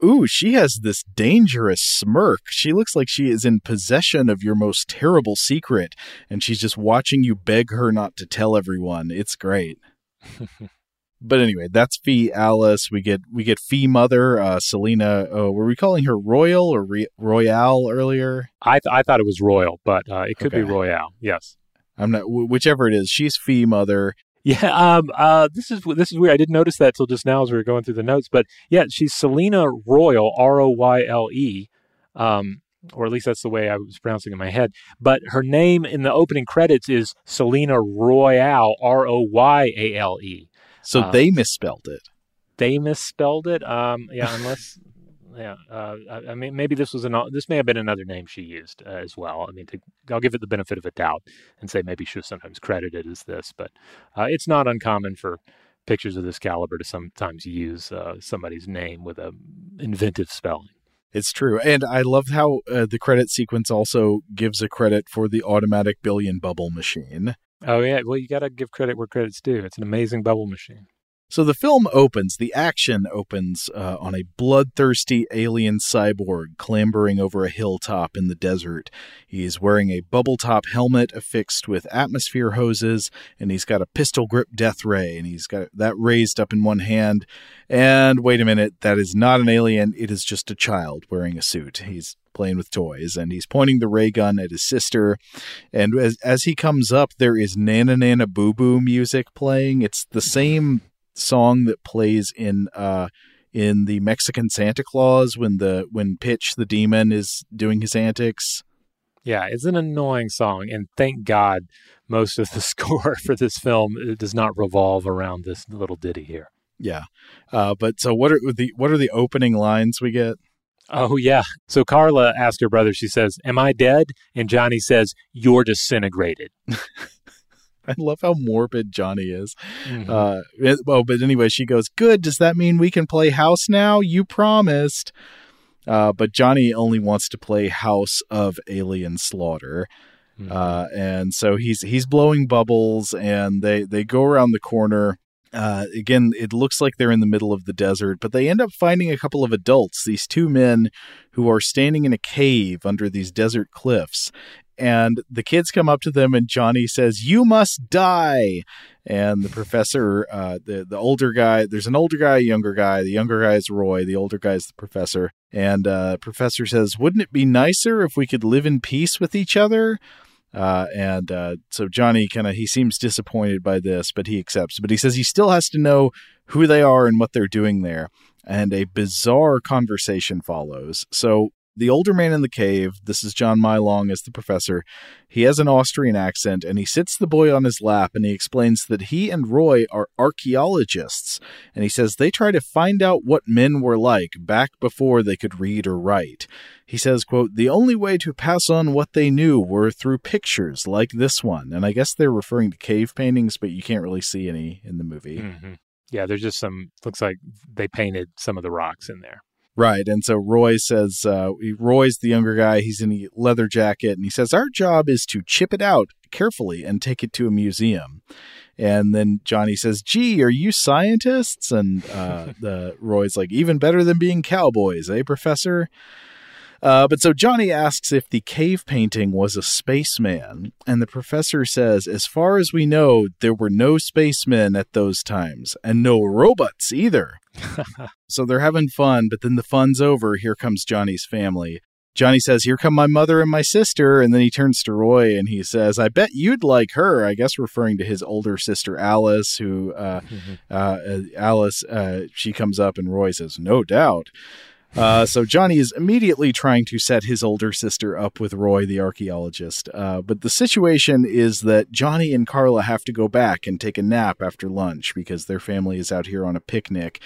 ooh, she has this dangerous smirk. She looks like she is in possession of your most terrible secret, and she's just watching you beg her not to tell everyone. It's great. but anyway, that's Fee Alice. We get we get Fee Mother, uh, Selena. Oh, were we calling her Royal or Re- Royale earlier? I th- I thought it was Royal, but uh, it could okay. be Royale. Yes. I'm not whichever it is. She's Fee Mother, yeah, um, uh, this is this is weird. I didn't notice that till just now as we were going through the notes. But yeah, she's Selena Royle, R O Y L E, um, or at least that's the way I was pronouncing it in my head. But her name in the opening credits is Selena Royale, R O Y A L E. So um, they misspelled it. They misspelled it. Um, yeah, unless yeah. Uh, I, I, mean, maybe this was an this may have been another name she used uh, as well. I mean, to, I'll give it the benefit of a doubt and say maybe she was sometimes credited as this, but uh, it's not uncommon for pictures of this caliber to sometimes use uh, somebody's name with a inventive spelling. It's true, and I love how uh, the credit sequence also gives a credit for the automatic billion bubble machine. Oh yeah, well you got to give credit where credit's due. It's an amazing bubble machine. So the film opens, the action opens uh, on a bloodthirsty alien cyborg clambering over a hilltop in the desert. He's wearing a bubble top helmet affixed with atmosphere hoses, and he's got a pistol grip death ray, and he's got that raised up in one hand. And wait a minute, that is not an alien, it is just a child wearing a suit. He's playing with toys and he's pointing the ray gun at his sister and as as he comes up there is nana nana boo boo music playing it's the same song that plays in uh in the Mexican Santa Claus when the when Pitch the demon is doing his antics. Yeah, it's an annoying song, and thank God most of the score for this film does not revolve around this little ditty here. Yeah, uh, but so what are the what are the opening lines we get? Oh, yeah. So Carla asks her brother, she says, Am I dead? And Johnny says, You're disintegrated. I love how morbid Johnny is. Mm-hmm. Uh, it, well, but anyway, she goes, Good. Does that mean we can play house now? You promised. Uh, but Johnny only wants to play House of Alien Slaughter. Mm-hmm. Uh, and so he's he's blowing bubbles, and they they go around the corner. Uh, again, it looks like they're in the middle of the desert, but they end up finding a couple of adults, these two men who are standing in a cave under these desert cliffs. And the kids come up to them, and Johnny says, You must die. And the professor, uh, the, the older guy, there's an older guy, younger guy. The younger guy is Roy, the older guy is the professor. And uh, professor says, Wouldn't it be nicer if we could live in peace with each other? Uh, and uh, so Johnny kind of he seems disappointed by this, but he accepts. But he says he still has to know who they are and what they're doing there. And a bizarre conversation follows. So the older man in the cave, this is John Mylong as the professor, he has an Austrian accent and he sits the boy on his lap and he explains that he and Roy are archaeologists. And he says they try to find out what men were like back before they could read or write. He says, quote, the only way to pass on what they knew were through pictures like this one. And I guess they're referring to cave paintings, but you can't really see any in the movie. Mm-hmm. Yeah, there's just some, looks like they painted some of the rocks in there. Right. And so Roy says, uh, Roy's the younger guy. He's in a leather jacket. And he says, Our job is to chip it out carefully and take it to a museum. And then Johnny says, Gee, are you scientists? And uh, the Roy's like, Even better than being cowboys, eh, Professor? Uh, but so Johnny asks if the cave painting was a spaceman, and the professor says, as far as we know, there were no spacemen at those times, and no robots either. so they're having fun, but then the fun's over. Here comes Johnny's family. Johnny says, Here come my mother and my sister. And then he turns to Roy and he says, I bet you'd like her. I guess referring to his older sister, Alice, who, uh, mm-hmm. uh, Alice, uh, she comes up and Roy says, No doubt. Uh, so Johnny is immediately trying to set his older sister up with Roy, the archaeologist. Uh, but the situation is that Johnny and Carla have to go back and take a nap after lunch because their family is out here on a picnic.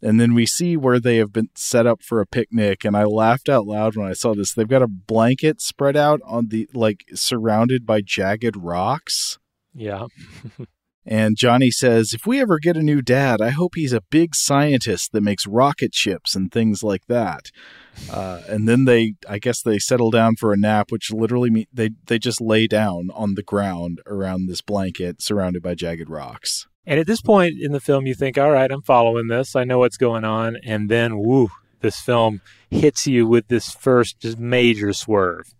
And then we see where they have been set up for a picnic. And I laughed out loud when I saw this. They've got a blanket spread out on the, like, surrounded by jagged rocks. Yeah. And Johnny says, If we ever get a new dad, I hope he's a big scientist that makes rocket ships and things like that. Uh, and then they, I guess they settle down for a nap, which literally mean they, they just lay down on the ground around this blanket surrounded by jagged rocks. And at this point in the film, you think, all right, I'm following this. I know what's going on. And then, woo, this film hits you with this first just major swerve.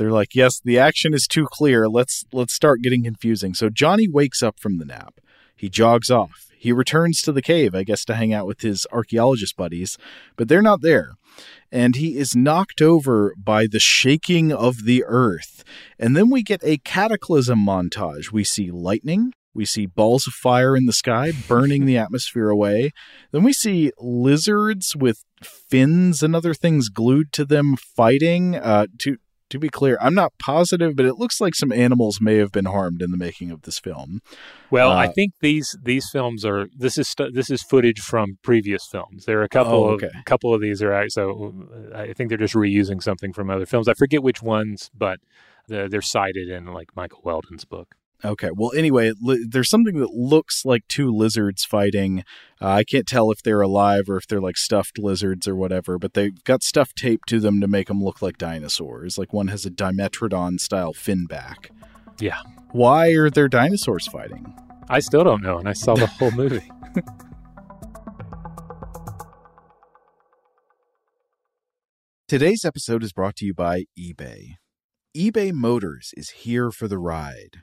They're like, "Yes, the action is too clear. Let's let's start getting confusing." So Johnny wakes up from the nap. He jogs off. He returns to the cave, I guess to hang out with his archaeologist buddies, but they're not there. And he is knocked over by the shaking of the earth. And then we get a cataclysm montage. We see lightning, we see balls of fire in the sky burning the atmosphere away. Then we see lizards with fins and other things glued to them fighting uh, to to be clear, I'm not positive, but it looks like some animals may have been harmed in the making of this film. Well, uh, I think these these films are this is this is footage from previous films. There are a couple oh, okay. of couple of these are so I think they're just reusing something from other films. I forget which ones, but they're cited in like Michael Weldon's book. Okay. Well, anyway, li- there's something that looks like two lizards fighting. Uh, I can't tell if they're alive or if they're like stuffed lizards or whatever, but they've got stuff taped to them to make them look like dinosaurs. Like one has a Dimetrodon style fin back. Yeah. Why are there dinosaurs fighting? I still don't know, and I saw the whole movie. Today's episode is brought to you by eBay. eBay Motors is here for the ride.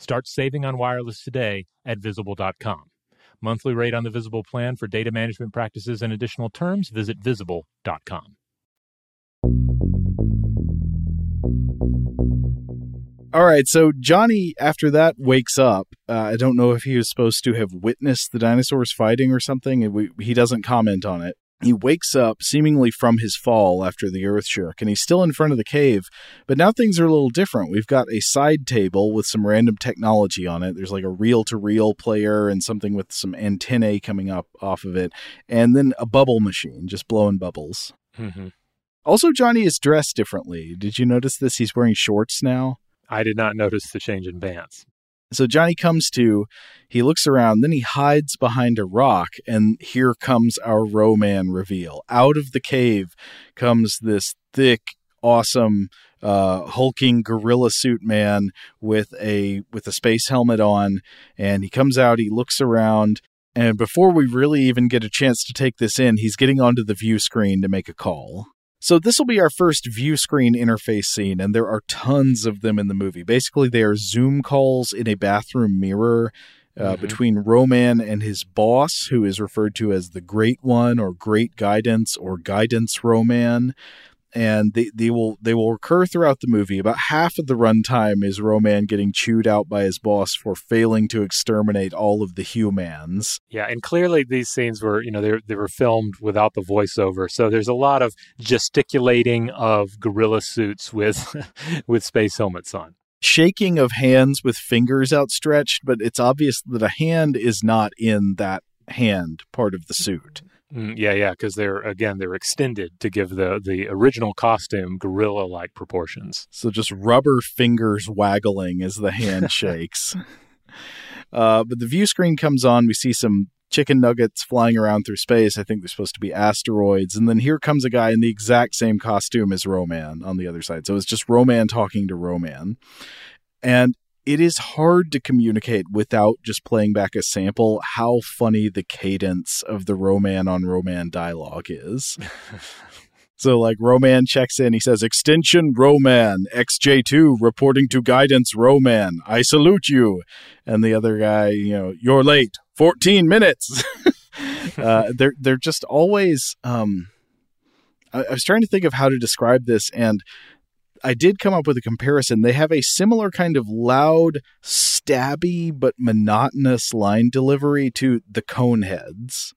Start saving on wireless today at visible.com. Monthly rate on the Visible plan for data management practices and additional terms, visit visible.com. All right, so Johnny, after that, wakes up. Uh, I don't know if he was supposed to have witnessed the dinosaurs fighting or something. We, he doesn't comment on it. He wakes up seemingly from his fall after the earth shook, and he's still in front of the cave. But now things are a little different. We've got a side table with some random technology on it. There's like a reel to reel player and something with some antennae coming up off of it, and then a bubble machine just blowing bubbles. Mm-hmm. Also, Johnny is dressed differently. Did you notice this? He's wearing shorts now. I did not notice the change in pants. So Johnny comes to, he looks around, then he hides behind a rock, and here comes our Ro-Man reveal. Out of the cave comes this thick, awesome, uh, hulking gorilla suit man with a with a space helmet on, and he comes out. He looks around, and before we really even get a chance to take this in, he's getting onto the view screen to make a call. So this will be our first view screen interface scene, and there are tons of them in the movie. Basically, they are Zoom calls in a bathroom mirror uh, Mhm. between Ro-Man and his boss, who is referred to as the Great One or Great Guidance or Guidance Ro-Man. And they, they will they will recur throughout the movie. About half of the runtime is Ro-Man getting chewed out by his boss for failing to exterminate all of the humans. Yeah, and clearly these scenes were, you know, they they were filmed without the voiceover, so there's a lot of gesticulating of gorilla suits with with space helmets on. shaking of hands with fingers outstretched, but it's obvious that a hand is not in that hand part of the suit. Mm, yeah, yeah, because they're again they're extended to give the the original costume gorilla like proportions. So just rubber fingers waggling as the hand shakes. Uh, but the view screen comes on. We see some chicken nuggets flying around through space. I think they're supposed to be asteroids. And then here comes a guy in the exact same costume as Ro-Man on the other side. So it's just Ro-Man talking to Ro-Man. And it is hard to communicate without just playing back a sample how funny the cadence of the Ro-Man on Ro-Man dialogue is. So, like, Ro-Man checks in. He says, Extension Ro-Man, XJ2 reporting to guidance Ro-Man. I salute you. And the other guy, you know, you're late. 14 minutes. uh, they're, they're just always, um, I, I was trying to think of how to describe this. And I did come up with a comparison. They have a similar kind of loud, stabby, but monotonous line delivery to the Coneheads.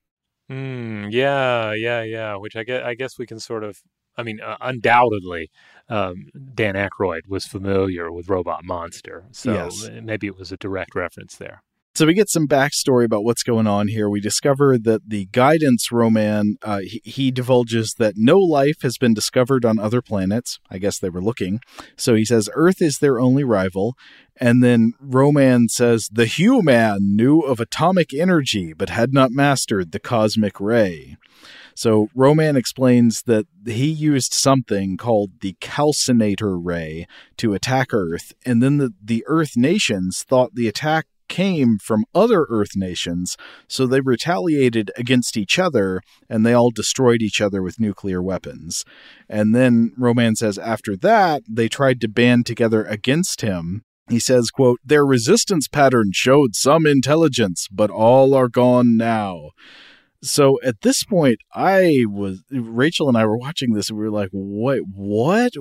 Mm, yeah, yeah, yeah. Which I guess I guess we can sort of. I mean, uh, undoubtedly, um, Dan Aykroyd was familiar with Robot Monster, so Yes. maybe it was a direct reference there. So we get some backstory about what's going on here. We discover that the guidance Ro-Man uh, he, he divulges that no life has been discovered on other planets. I guess they were looking. So he says Earth is their only rival. And then Ro-Man says the human knew of atomic energy but had not mastered the cosmic ray. So Ro-Man explains that he used something called the calcinator ray to attack Earth, and then the, the Earth nations thought the attack came from other Earth nations, so they retaliated against each other and they all destroyed each other with nuclear weapons. And then Ro-Man says after that, they tried to band together against him. He says, quote, their resistance pattern showed some intelligence, but all are gone now. So at this point, I was Rachel and I were watching this and we were like, "What? What?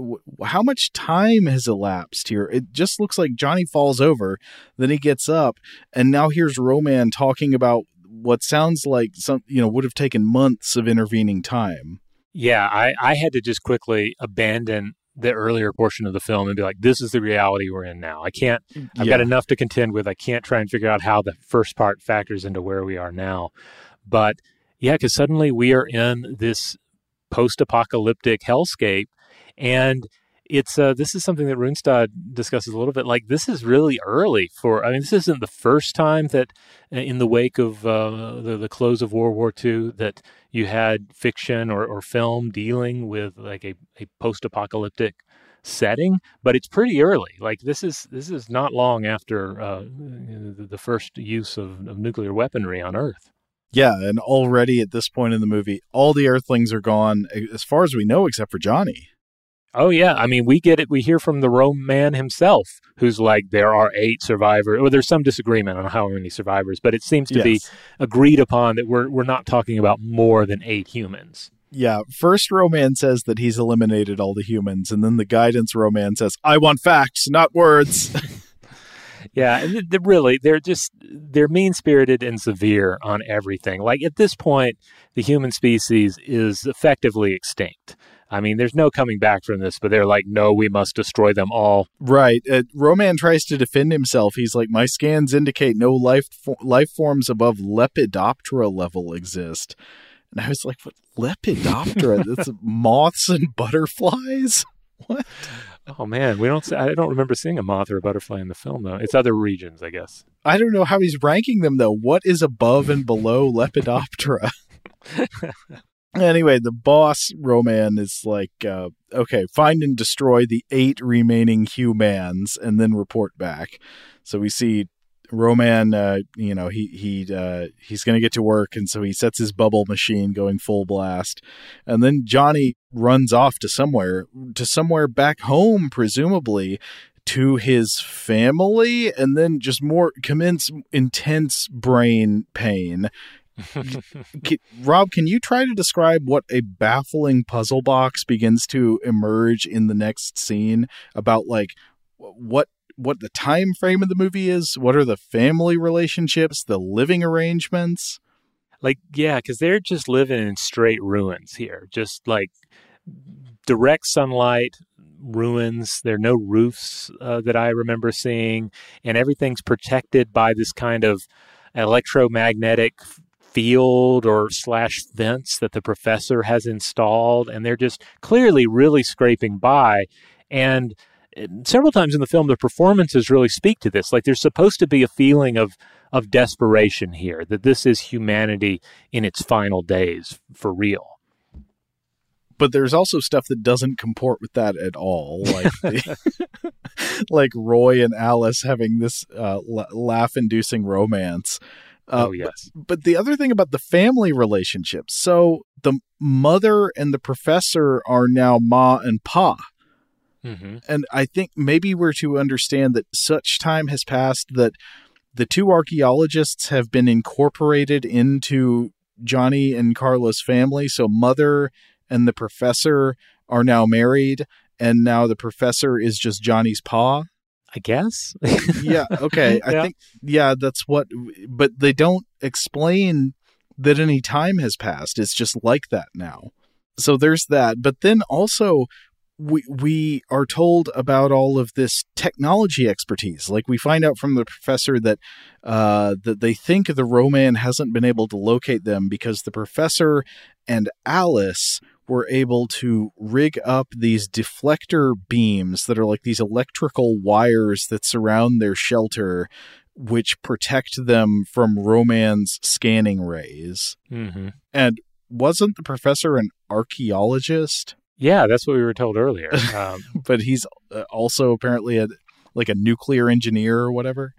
How much time has elapsed here?" It just looks like Johnny falls over, then he gets up, and now here's Ro-Man talking about what sounds like some, you know, would have taken months of intervening time. Yeah, I, I had to just quickly abandon the earlier portion of the film and be like, this is the reality we're in now. I can't, I've Yeah. got enough to contend with. I can't try and figure out how the first part factors into where we are now. But yeah, because suddenly we are in this post apocalyptic hellscape. And it's uh, this is something that Runestad discusses a little bit. Like this is really early for. I mean, this isn't the first time that, uh, in the wake of uh, the the close of World War II, that you had fiction or, or film dealing with like a, a post apocalyptic setting. But it's pretty early. Like this is this is not long after uh, the, the first use of, of nuclear weaponry on Earth. Yeah, and already at this point in the movie, all the Earthlings are gone, as far as we know, except for Johnny. Oh yeah, I mean we get it. We hear from the Ro-Man himself, who's like, there are eight survivors. Well, there's some disagreement on how many survivors, but it seems to be agreed upon that we're we're not talking about more than eight humans. Yeah, first Ro-Man says that he's eliminated all the humans, and then the guidance Ro-Man says, "I want facts, not words." Yeah, and th- they're really they're just they're mean spirited and severe on everything. Like at this point, the human species is effectively extinct. I mean, there's no coming back from this, but they're like, no, we must destroy them all. right. Uh, Ro-Man tries to defend himself. He's like, "My scans indicate no life fo- life forms above Lepidoptera level exist." And I was like, "What Lepidoptera? That's moths and butterflies." What? Oh man, we don't. See, I don't remember seeing a moth or a butterfly in the film though. It's other regions, I guess. I don't know how he's ranking them though. What is above and below Lepidoptera? anyway, the boss Ro-Man is like, uh, okay, find and destroy the eight remaining humans, and then report back. So we see Ro-Man, uh, you know, he he uh, he's going to get to work, and so he sets his bubble machine going full blast, and then Johnny runs off to somewhere to somewhere back home, presumably to his family, and then just more commence intense brain pain. Can, Rob, can you try to describe what a baffling puzzle box begins to emerge in the next scene about like what what the time frame of the movie is? What are the family relationships, the living arrangements? like yeah because they're just living in straight ruins here just like direct sunlight ruins there are no roofs uh, that i remember seeing and everything's protected by this kind of electromagnetic field or slash fence that the professor has installed and they're just clearly really scraping by and several times in the film the performances really speak to this like there's supposed to be a feeling of of desperation here that this is humanity in its final days for real but there's also stuff that doesn't comport with that at all like the, like roy and alice having this uh, la- laugh-inducing romance Uh, oh yes. But, but the other thing about the family relationships, so the mother and the professor are now ma and pa. Mm-hmm. And I think maybe we're to understand that such time has passed that the two archaeologists have been incorporated into Johnny and Carla's family. So mother and the professor are now married, and now the professor is just Johnny's pa. I guess. yeah. Okay. I think, yeah, that's what, but they don't explain that any time has passed. It's just like that now. So there's that. But then also, we we are told about all of this technology expertise. Like we find out from the professor that uh, that they think the Ro-Man hasn't been able to locate them because the professor and Alice were able to rig up these deflector beams that are like these electrical wires that surround their shelter, which protect them from Ro-Man's scanning rays. Mm-hmm. And wasn't the professor an archaeologist? Yeah, that's what we were told earlier. Um, but he's uh, also apparently a like a nuclear engineer or whatever.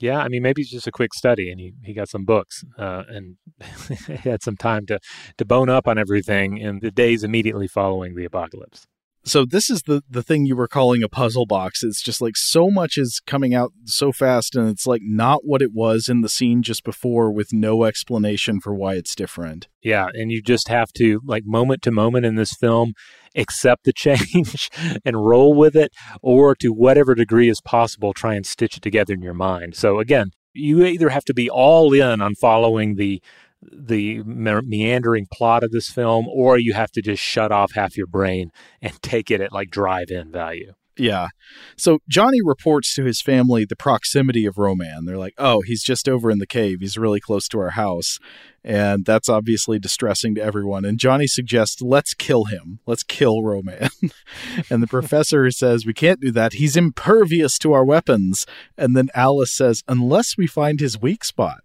Yeah, I mean, maybe it's just a quick study, and he, he got some books, uh, and he had some time to to bone up on everything in the days immediately following the apocalypse so this is the the thing you were calling a puzzle box. It's just like so much is coming out so fast and it's like not what it was in the scene just before with no explanation for why it's different. Yeah and you just have to like moment to moment in this film accept the change and roll with it or to whatever degree is possible try and stitch it together in your mind. So again you either have to be all in on following the the meandering plot of this film, or you have to just shut off half your brain and take it at like drive in value. Yeah. So Johnny reports to his family the proximity of Ro-Man. They're like, oh, he's just over in the cave. He's really close to our house. And that's obviously distressing to everyone. And Johnny suggests, let's kill him. Let's kill Ro-Man. and the professor says, we can't do that. He's impervious to our weapons. And then Alice says, unless we find his weak spot.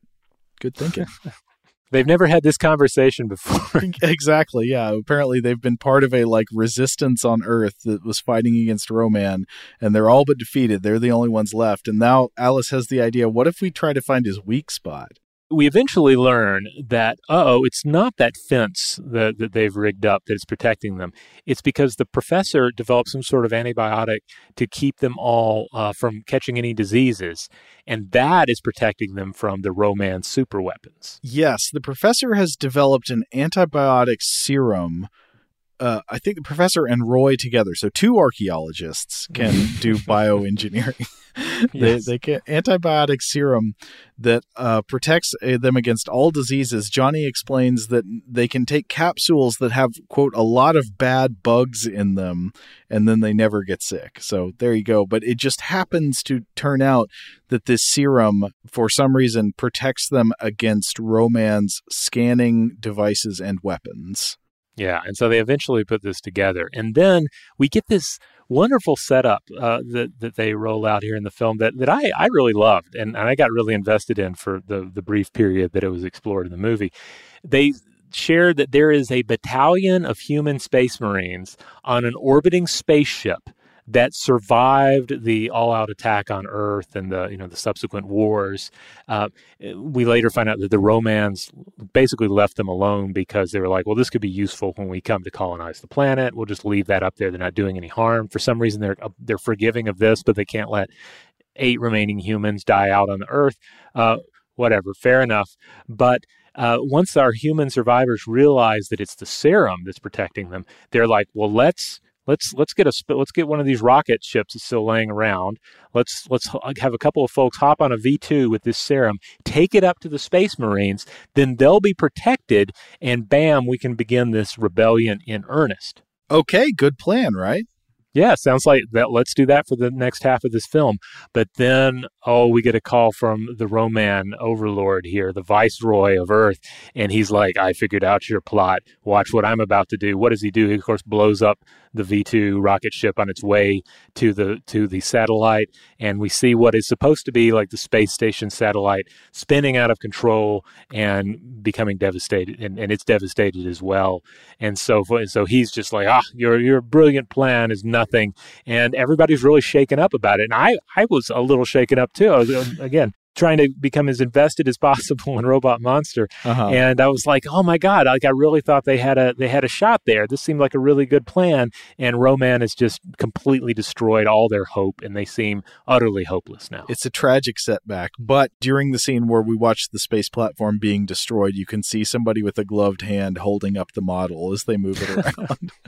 Good thinking. They've never had this conversation before. exactly. Yeah. Apparently, they've been part of a like resistance on Earth that was fighting against Ro-Man, and they're all but defeated. They're the only ones left. And now Alice has the idea: what if we try to find his weak spot? We eventually learn that oh it's not that fence that, that they've rigged up that is protecting them. It's because the professor developed some sort of antibiotic to keep them all uh, from catching any diseases and that is protecting them from the Ro-Man super weapons yes the professor has developed an antibiotic serum uh, I think the professor and Roy together, so two archaeologists can do bioengineering. yes. they, they can antibiotic serum that uh, protects uh, them against all diseases. Johnny explains that they can take capsules that have quote a lot of bad bugs in them, and then they never get sick. So there you go. But it just happens to turn out that this serum, for some reason, protects them against Ro-Man's scanning devices and weapons. Yeah, and so they eventually put this together, and then we get this wonderful setup uh, that that they roll out here in the film that that I, I really loved, and, and I got really invested in for the the brief period that it was explored in the movie. They shared that there is a battalion of human space marines on an orbiting spaceship that survived the all-out attack on Earth and the you know the subsequent wars. Uh, we later find out that the Ro-Mans basically left them alone because they were like, well, this could be useful when we come to colonize the planet. We'll just leave that up there. They're not doing any harm. For some reason, they're uh, they're forgiving of this, but they can't let eight remaining humans die out on the Earth. Uh, whatever, fair enough, but. Uh, once our human survivors realize that it's the serum that's protecting them, they're like, well, let's let's let's get a let's get one of these rocket ships that's still laying around. Let's let's have a couple of folks hop on a V two with this serum, take it up to the Space Marines, then they'll be protected, and bam, we can begin this rebellion in earnest. Okay, good plan, right? Yeah, sounds like that. Let's do that for the next half of this film. But then, oh, we get a call from the Ro-Man overlord here, the viceroy of Earth. And he's like, I figured out your plot. Watch what I'm about to do. What does he do? He, of course, blows up the V2 rocket ship on its way to the to the satellite, and we see what is supposed to be like the space station satellite spinning out of control and becoming devastated, and, and it's devastated as well. And so so he's just like, ah, your your brilliant plan is nothing, and everybody's really shaken up about it. And I I was a little shaken up too. I was, again, trying to become as invested as possible in Robot Monster, Uh-huh. and I was like, "Oh my god!" Like I really thought they had a they had a shot there. This seemed like a really good plan, and Ro-Man has just completely destroyed all their hope, and they seem utterly hopeless now. It's a tragic setback, but during the scene where we watch the space platform being destroyed, you can see somebody with a gloved hand holding up the model as they move it around.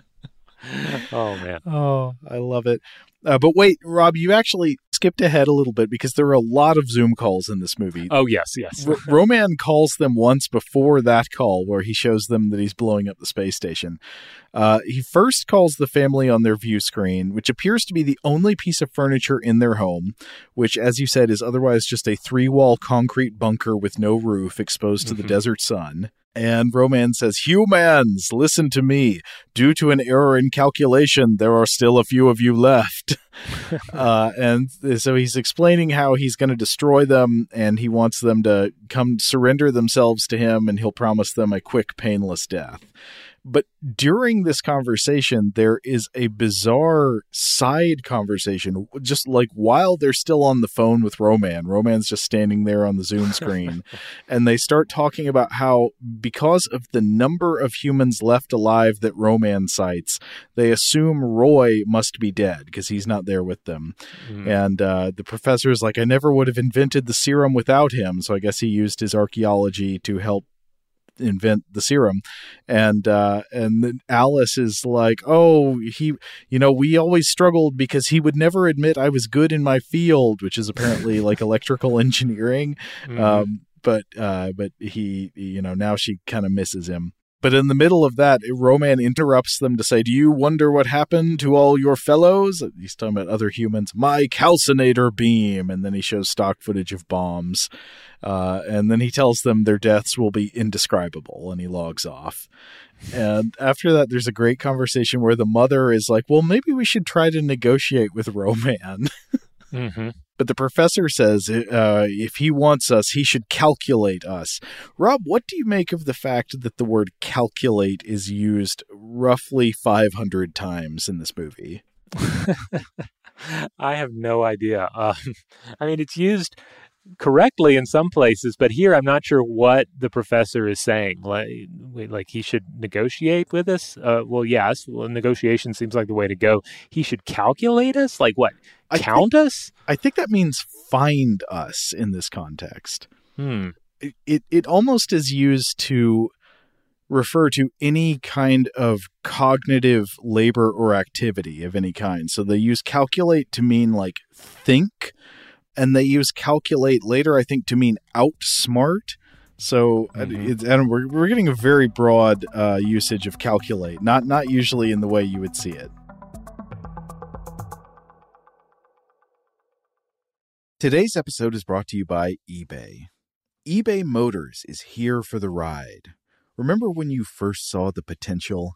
oh man. oh, I love it. Uh, but wait, Rob, you actually skipped ahead a little bit because there are a lot of Zoom calls in this movie. Oh yes, yes. R- Ro-Man calls them once before that call where he shows them that he's blowing up the space station. Uh, he first calls the family on their view screen, which appears to be the only piece of furniture in their home, which, as you said, is otherwise just a three wall concrete bunker with no roof exposed to the Mhm. desert sun. And Ro-Man says, Humans, listen to me. Due to an error in calculation, there are still a few of you left. uh, and so he's explaining how he's going to destroy them and he wants them to come surrender themselves to him and he'll promise them a quick, painless death. But during this conversation, there is a bizarre side conversation, just like while they're still on the phone with Ro-Man. Ro-Man's just standing there on the Zoom screen, and they start talking about how, because of the number of humans left alive that Ro-Man cites, they assume Roy must be dead because he's not there with them. Mm. And uh, the professor is like, I never would have invented the serum without him. So I guess he used his archaeology to help invent the serum. And uh and then alice is like oh he you know we always struggled because he would never admit i was good in my field which is apparently like electrical engineering. Mhm. um but uh but he you know now she kind of misses him but in the middle of that, Ro-Man interrupts them to say, Do you wonder what happened to all your fellows? He's talking about other humans. My calcinator beam. And then he shows stock footage of bombs. Uh, and then he tells them their deaths will be indescribable and he logs off. And after that, there's a great conversation where the mother is like, Well, maybe we should try to negotiate with Ro-Man. Mhm. But the professor says uh, if he wants us, he should calculate us. Rob, what do you make of the fact that the word calculate is used roughly 500 times in this movie? I have no idea. Um, I mean, it's used correctly in some places, but here I'm not sure what the professor is saying. Like, like he should negotiate with us? Uh, well, yes. Well, negotiation seems like the way to go. He should calculate us? Like what? I Count us? I think that means find us in this context. Hmm. It, it, it almost is used to refer to any kind of cognitive labor or activity of any kind. So they use calculate to mean like think, and they use calculate later, I think, to mean outsmart. So uh, Mhm. it's, and we're, we're getting a very broad uh, usage of calculate, not not usually in the way you would see it. Today's episode is brought to you by eBay. eBay Motors is here for the ride. Remember when you first saw the potential?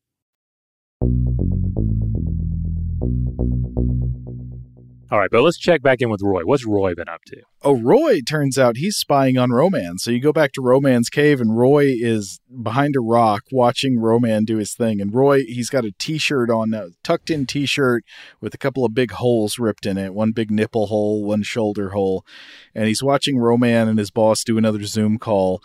All right, but let's check back in with Roy. What's Roy been up to? Oh, Roy turns out he's spying on Ro-Man. So you go back to Ro-Man's cave, and Roy is behind a rock watching Ro-Man do his thing. And Roy, he's got a t shirt on, a tucked in t shirt with a couple of big holes ripped in it one big nipple hole, one shoulder hole. And he's watching Ro-Man and his boss do another Zoom call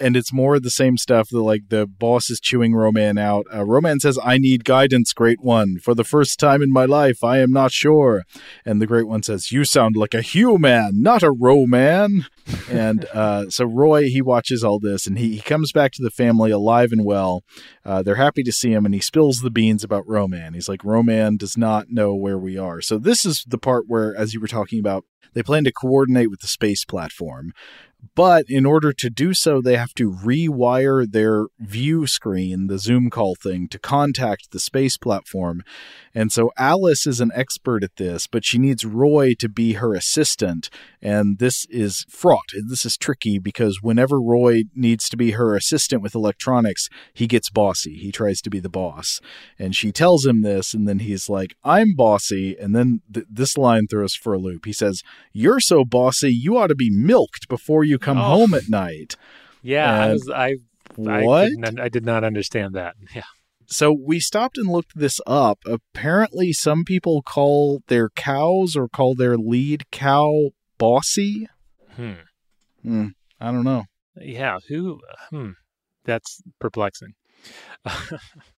and it's more the same stuff that like the boss is chewing Ro-Man out. Uh, Ro-Man says, "I need guidance, Great One. For the first time in my life, I am not sure." And the Great One says, "You sound like a human, not a Ro-Man." and uh, so Roy he watches all this, and he, he comes back to the family alive and well. Uh, they're happy to see him, and he spills the beans about Ro-Man. He's like, "Ro-Man does not know where we are." So this is the part where, as you were talking about, they plan to coordinate with the space platform. But in order to do so, they have to rewire their view screen, the Zoom call thing, to contact the space platform. And so Alice is an expert at this, but she needs Roy to be her assistant. And this is fraught. This is tricky because whenever Roy needs to be her assistant with electronics, he gets bossy. He tries to be the boss. And she tells him this, and then he's like, I'm bossy. And then th- this line throws for a loop. He says, You're so bossy, you ought to be milked before you come Oh. home at night. Yeah, I, was, I, I, What? didn't- I did not understand that. Yeah. So we stopped and looked this up. Apparently, some people call their cows or call their lead cow bossy. Hmm. Hmm, I don't know. Yeah. Who? Hmm. That's perplexing.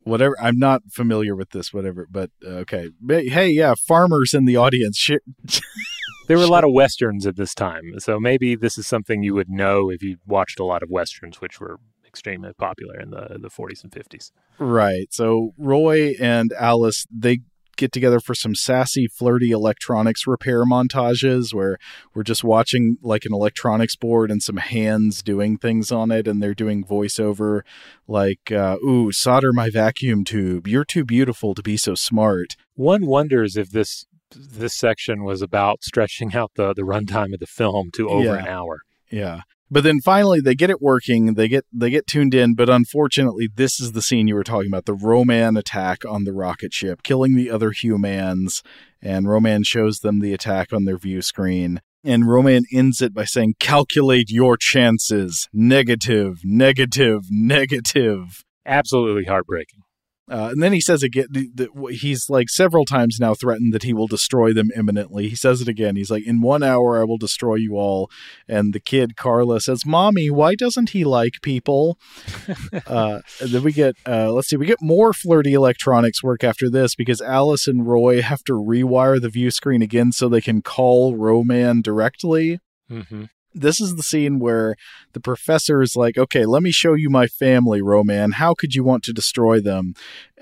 Whatever. I'm not familiar with this. Whatever. But uh, okay. Hey, yeah, farmers in the audience. There were a lot of westerns at this time, so maybe this is something you would know if you watched a lot of westerns, which were extremely popular in the the 40s and 50s. right. So Roy and Alice they get together for some sassy, flirty electronics repair montages where we're just watching like an electronics board and some hands doing things on it, and they're doing voiceover like, uh, "Ooh, solder my vacuum tube. You're too beautiful to be so smart." One wonders if this this section was about stretching out the the runtime of the film to over Yeah. an hour. Yeah. But then finally they get it working, they get they get tuned in, but unfortunately this is the scene you were talking about, the Ro-Man attack on the rocket ship, killing the other humans, and Ro-Man shows them the attack on their view screen. And Ro-Man ends it by saying, Calculate your chances. Negative, negative, negative. Absolutely heartbreaking. Uh, and then he says again, that he's like several times now threatened that he will destroy them imminently. He says it again. He's like, in one hour, I will destroy you all. And the kid, Carla, says, Mommy, why doesn't he like people? uh, then we get, uh, let's see, we get more flirty electronics work after this because Alice and Roy have to rewire the view screen again so they can call Ro-Man directly. Mm-hmm this is the scene where the professor is like, okay, let me show you my family, Ro-Man. How could you want to destroy them?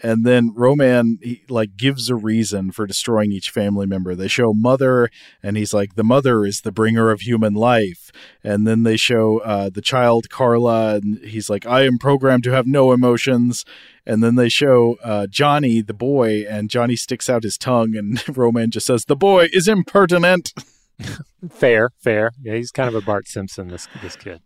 And then Ro-Man he, like gives a reason for destroying each family member. They show mother, and he's like, the mother is the bringer of human life. And then they show uh, the child Carla, and he's like, I am programmed to have no emotions. And then they show uh, Johnny, the boy, and Johnny sticks out his tongue, and Ro-Man just says, "The boy is impertinent." fair, fair. Yeah, he's kind of a Bart Simpson. This this kid.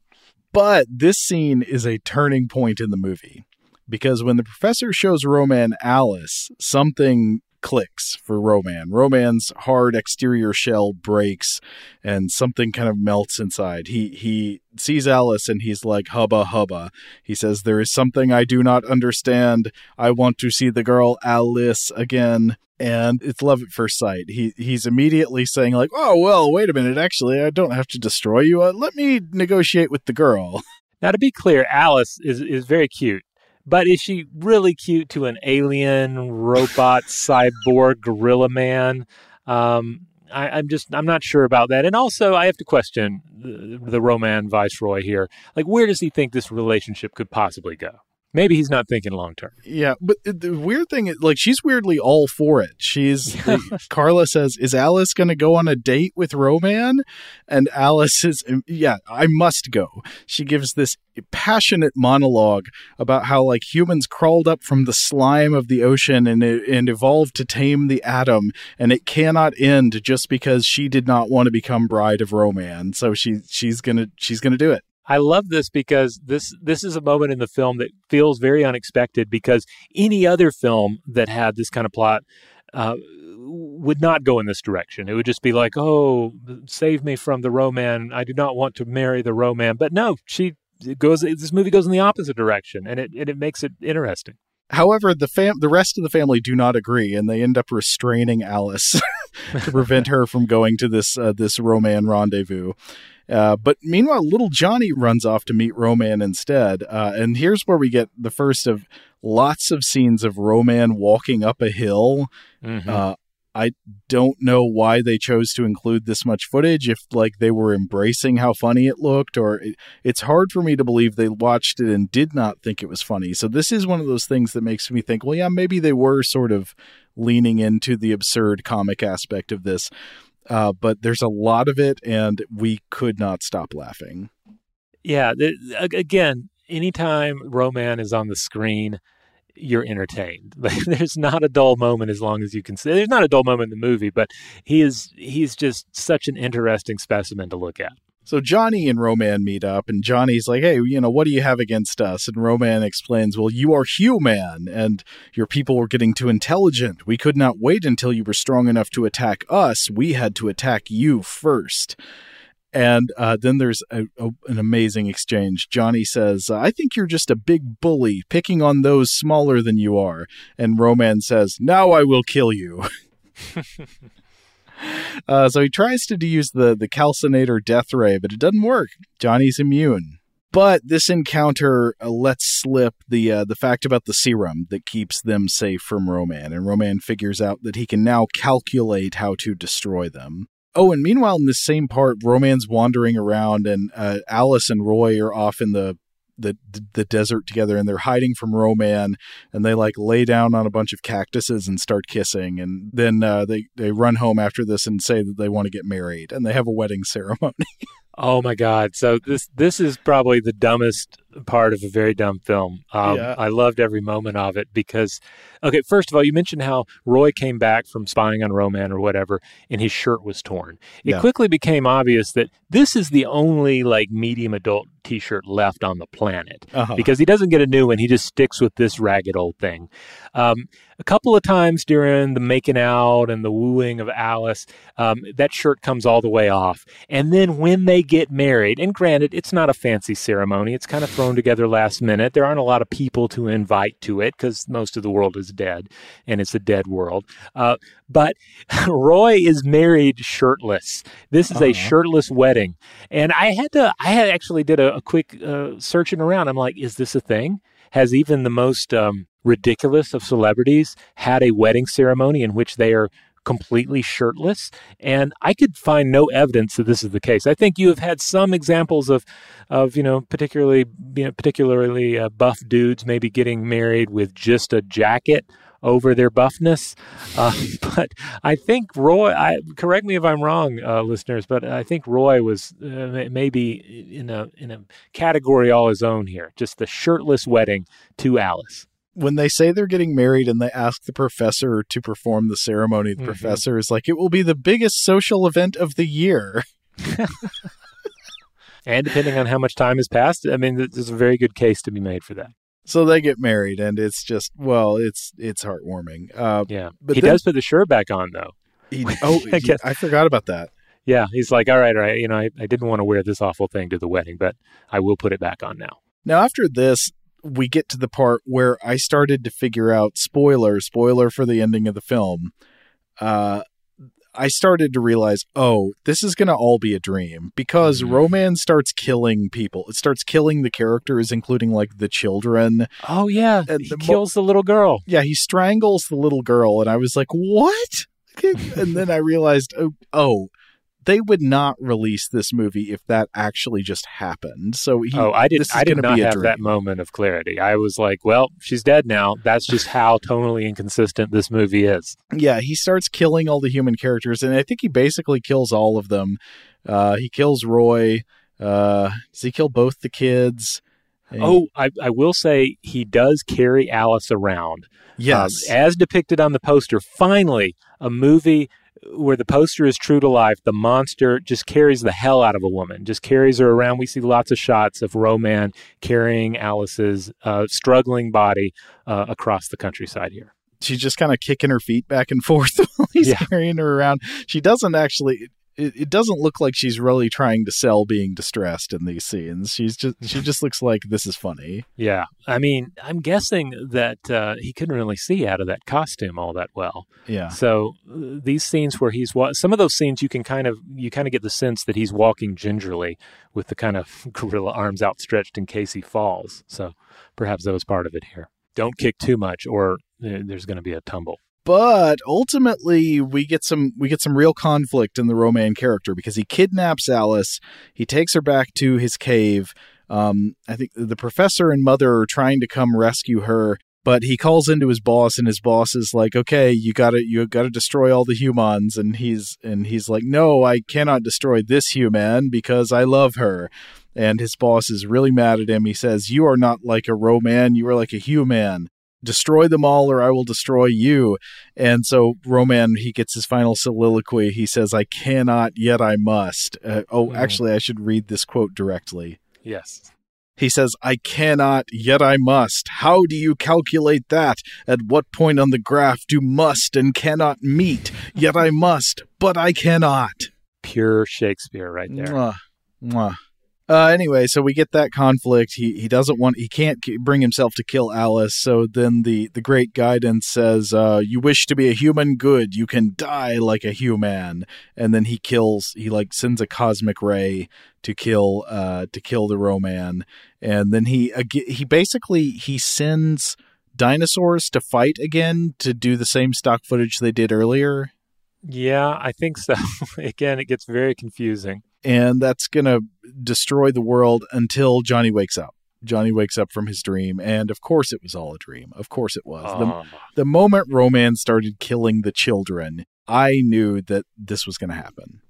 But this scene is a turning point in the movie because when the professor shows Ro-Man Alice, something clicks for Ro-Man. Ro-Man's hard exterior shell breaks and something kind of melts inside. He he sees Alice and he's like hubba hubba. He says there is something I do not understand. I want to see the girl Alice again. And it's love at first sight. He he's immediately saying like, "Oh well, wait a minute. Actually, I don't have to destroy you. Uh, let me negotiate with the girl." Now, to be clear, Alice is is very cute. But is she really cute to an alien robot cyborg gorilla man? Um, I, am just I'm not sure about that. And also, I have to question the, the Ro-Man viceroy here. Like, where does he think this relationship could possibly go? Maybe he's not thinking long term. Yeah, but the weird thing is, like, she's weirdly all for it. She's Carla says, "Is Alice going to go on a date with Ro-Man?" And Alice is, um, "Yeah, I must go." She gives this passionate monologue about how like humans crawled up from the slime of the ocean and and evolved to tame the atom, and it cannot end just because she did not want to become bride of Ro-Man. So she she's gonna she's gonna do it. I love this because this this is a moment in the film that feels very unexpected because any other film that had this kind of plot uh, would not go in this direction. It would just be like, "Oh, save me from the Ro-Man. I do not want to marry the Ro-Man." But no, she goes. This movie goes in the opposite direction, and it and it makes it interesting. However, the fam- the rest of the family do not agree, and they end up restraining Alice to prevent her from going to this uh, this Ro-Man rendezvous. Uh, but meanwhile, little Johnny runs off to meet Ro-Man instead. Uh, and here's where we get the first of lots of scenes of Ro-Man walking up a hill. Mm-hmm. Uh, I don't know why they chose to include this much footage. If like they were embracing how funny it looked, or it, it's hard for me to believe they watched it and did not think it was funny. So this is one of those things that makes me think, well, yeah, maybe they were sort of leaning into the absurd comic aspect of this uh, but there's a lot of it, and we could not stop laughing. Yeah, again, anytime Ro-Man is on the screen, you're entertained. there's not a dull moment as long as you can see. There's not a dull moment in the movie, but he is he's just such an interesting specimen to look at. So Johnny and Ro-Man meet up, and Johnny's like, "Hey, you know, what do you have against us?" And Ro-Man explains, "Well, you are human, and your people were getting too intelligent. We could not wait until you were strong enough to attack us. We had to attack you first. And uh, then there's a, a, an amazing exchange. Johnny says, I think you're just a big bully, picking on those smaller than you are. And Ro-Man says, Now I will kill you. Uh, so he tries to use the the calcinator death ray, but it doesn't work. Johnny's immune. But this encounter uh, lets slip the uh, the fact about the serum that keeps them safe from Ro-Man, and Ro-Man figures out that he can now calculate how to destroy them. Oh, and meanwhile, in this same part, Ro-Man's wandering around, and uh, Alice and Roy are off in the the the desert together and they're hiding from Ro-Man and they like lay down on a bunch of cactuses and start kissing and then uh, they they run home after this and say that they want to get married and they have a wedding ceremony. oh my god. So this this is probably the dumbest part of a very dumb film. Um, yeah. I loved every moment of it because, okay, first of all, you mentioned how Roy came back from spying on Ro-Man or whatever, and his shirt was torn. It yeah. quickly became obvious that this is the only like medium adult T-shirt left on the planet uh-huh. because he doesn't get a new one. He just sticks with this ragged old thing. Um, a couple of times during the making out and the wooing of Alice, um, that shirt comes all the way off. And then when they get married, and granted, it's not a fancy ceremony, it's kind of thrown together last minute. There aren't a lot of people to invite to it because most of the world is dead and it's a dead world. Uh, but Roy is married shirtless. This is a shirtless wedding. And I had to, I had actually did a, a quick uh, searching around. I'm like, is this a thing? Has even the most um, ridiculous of celebrities had a wedding ceremony in which they are completely shirtless and i could find no evidence that this is the case i think you have had some examples of of you know particularly you know particularly uh, buff dudes maybe getting married with just a jacket over their buffness. Uh, but I think Roy, I, correct me if I'm wrong, uh, listeners, but I think Roy was uh, maybe in a in a category all his own here. Just the shirtless wedding to Alice. When they say they're getting married and they ask the professor to perform the ceremony, the mm-hmm. professor is like, "It will be the biggest social event of the year." and depending on how much time has passed, I mean, there's a very good case to be made for that. So they get married, and it's just well, it's it's heartwarming. Uh, yeah, but he then, does put the shirt back on though. He, oh, I, guess. I forgot about that. Yeah, he's like, all right, all right. You know, I, I didn't want to wear this awful thing to the wedding, but I will put it back on now. Now, after this, we get to the part where I started to figure out spoiler, spoiler for the ending of the film. Uh, I started to realize, oh, this is going to all be a dream because mm-hmm. Ro-Man starts killing people. It starts killing the characters, including like the children. Oh yeah, and he the kills mo- the little girl. Yeah, he strangles the little girl, and I was like, what? and then I realized, oh, oh, they would not release this movie if that actually just happened. So he, oh, I did. I did not have dream. that moment of clarity. I was like, well, she's dead now. That's just how tonally inconsistent this movie is. Yeah, he starts killing all the human characters, and I think he basically kills all of them. Uh, he kills Roy. Uh, does he kill both the kids? And oh, I, I will say he does carry Alice around. Yes. Um, as depicted on the poster. Finally, a movie where the poster is true to life, the monster just carries the hell out of a woman, just carries her around. We see lots of shots of Ro-Man carrying Alice's uh, struggling body uh, across the countryside here. She's just kind of kicking her feet back and forth while he's yeah. carrying her around. She doesn't actually it, it doesn't look like she's really trying to sell being distressed in these scenes. She's just she just looks like this is funny. Yeah, I mean, I'm guessing that uh, he couldn't really see out of that costume all that well. Yeah. So uh, these scenes where he's wa- some of those scenes you can kind of you kind of get the sense that he's walking gingerly with the kind of gorilla arms outstretched in case he falls. So perhaps that was part of it here. Don't kick too much, or uh, there's going to be a tumble but ultimately we get some we get some real conflict in the Ro-Man character because he kidnaps Alice, he takes her back to his cave. Um, I think the professor and mother are trying to come rescue her, but he calls into his boss, and his boss is like, "Okay, you got to you got to destroy all the humans," and he's and he's like, "No, I cannot destroy this human because I love her." And his boss is really mad at him. He says, "You are not like a Ro-Man; you are like a human." Destroy them all or I will destroy you. And so Ro-Man, he gets his final soliloquy. He says, I cannot, yet I must. Uh, oh, mm. actually, I should read this quote directly. Yes. He says, I cannot, yet I must. How do you calculate that? At what point on the graph do must and cannot meet? Yet I must, but I cannot. Pure Shakespeare right there. Mwah. Mwah. Uh, anyway, so we get that conflict. He he doesn't want he can't bring himself to kill Alice. So then the the great guidance says, uh, "You wish to be a human? Good. You can die like a human." And then he kills. He like sends a cosmic ray to kill uh to kill the Ro-Man. And then he he basically he sends dinosaurs to fight again to do the same stock footage they did earlier. Yeah, I think so. again, it gets very confusing and that's going to destroy the world until Johnny wakes up. Johnny wakes up from his dream, and of course it was all a dream. Of course it was. The, ah. the moment Ro-Man started killing the children, I knew that this was going to happen.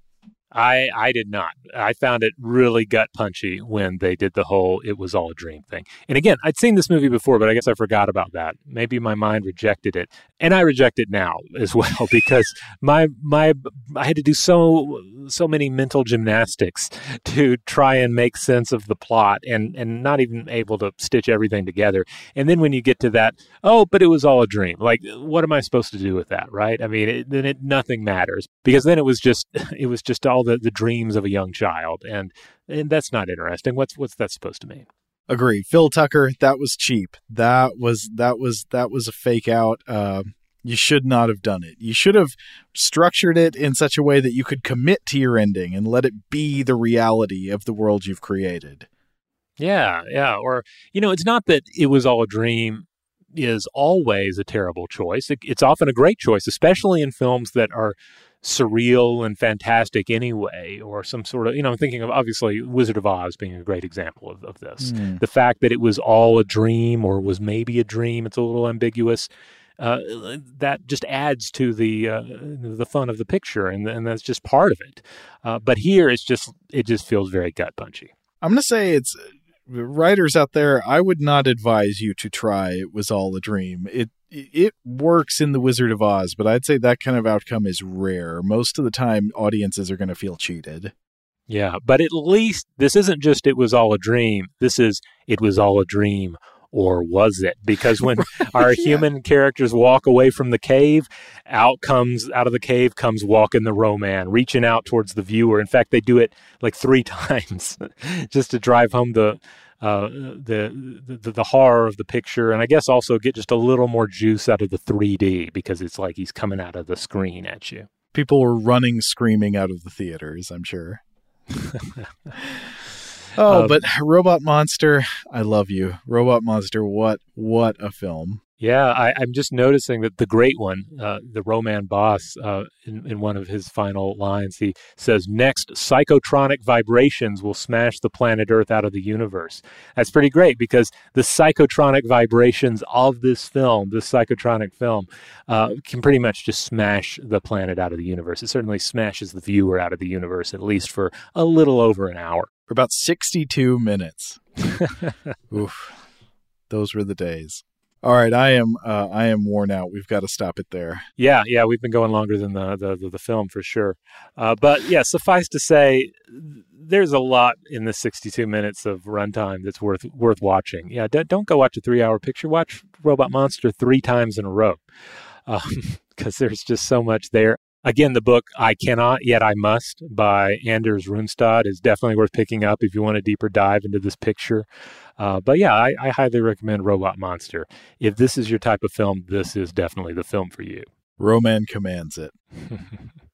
I I did not. I found it really gut punchy when they did the whole "it was all a dream" thing. And again, I'd seen this movie before, but I guess I forgot about that. Maybe my mind rejected it, and I reject it now as well because my my I had to do so so many mental gymnastics to try and make sense of the plot, and and not even able to stitch everything together. And then when you get to that, oh, but it was all a dream. Like, what am I supposed to do with that, right? I mean, it, then it nothing matters because then it was just it was just all the, the dreams of a young child, and and that's not interesting. What's what's that supposed to mean? Agree, Phil Tucker. That was cheap. That was that was that was a fake out. Uh, you should not have done it. You should have structured it in such a way that you could commit to your ending and let it be the reality of the world you've created. Yeah, yeah. Or, you know, it's not that it was all a dream is always a terrible choice. It, it's often a great choice, especially in films that are surreal and fantastic anyway, or some sort of, you know, I'm thinking of obviously Wizard of Oz being a great example of, of this. Mm. The fact that it was all a dream or was maybe a dream, it's a little ambiguous. Uh, that just adds to the uh, the fun of the picture, and, and that's just part of it. Uh, but here, it's just it just feels very gut punchy. I'm going to say it's writers out there. I would not advise you to try. It was all a dream. It it works in the Wizard of Oz, but I'd say that kind of outcome is rare. Most of the time, audiences are going to feel cheated. Yeah, but at least this isn't just it was all a dream. This is it was all a dream or was it? Because when our yeah. human characters walk away from the cave, out comes out of the cave comes walking the Ro-Man, reaching out towards the viewer. In fact, they do it like three times just to drive home the uh, the, the the horror of the picture, and I guess also get just a little more juice out of the 3D because it's like he's coming out of the screen at you. People were running, screaming out of the theaters. I'm sure. oh, um, but Robot Monster, I love you, Robot Monster. What what a film! Yeah, I, am just noticing that the great one, uh, the Ro-Man boss, uh, in, in, one of his final lines, he says, Next, psychotronic vibrations will smash the planet Earth out of the universe. That's pretty great because the psychotronic vibrations of this film, this psychotronic film, uh, can pretty much just smash the planet out of the universe. It certainly smashes the viewer out of the universe, at least for a little over an hour. For about 62 minutes. Oof. Those were the days. All right, I am uh, I am worn out. We've got to stop it there. Yeah, yeah, we've been going longer than the the, the, the film for sure. Uh, but yeah, suffice to say, there's a lot in the 62 minutes of runtime that's worth worth watching. Yeah, d- don't go watch a three hour picture. Watch Robot Monster three times in a row because um, there's just so much there. Again, the book I Cannot Yet I Must by Anders Runestad is definitely worth picking up if you want a deeper dive into this picture. Uh, but yeah, I, I highly recommend Robot Monster. If this is your type of film, this is definitely the film for you. Ro-Man commands it.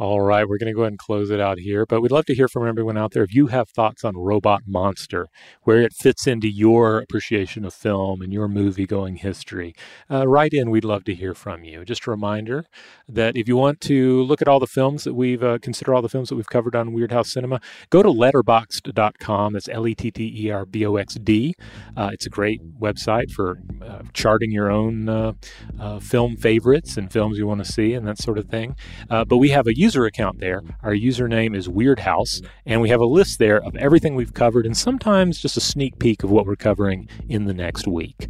All right, we're going to go ahead and close it out here, but we'd love to hear from everyone out there. If you have thoughts on Robot Monster, where it fits into your appreciation of film and your movie going history, uh, write in. We'd love to hear from you. Just a reminder that if you want to look at all the films that we've uh, consider all the films that we've covered on Weirdhouse Cinema, go to letterboxd.com. That's L E T T E R B O X D. Uh, it's a great website for uh, charting your own uh, uh, film favorites and films you want to see and that sort of thing. but we have a user user account there. Our username is Weirdhouse, and we have a list there of everything we've covered and sometimes just a sneak peek of what we're covering in the next week.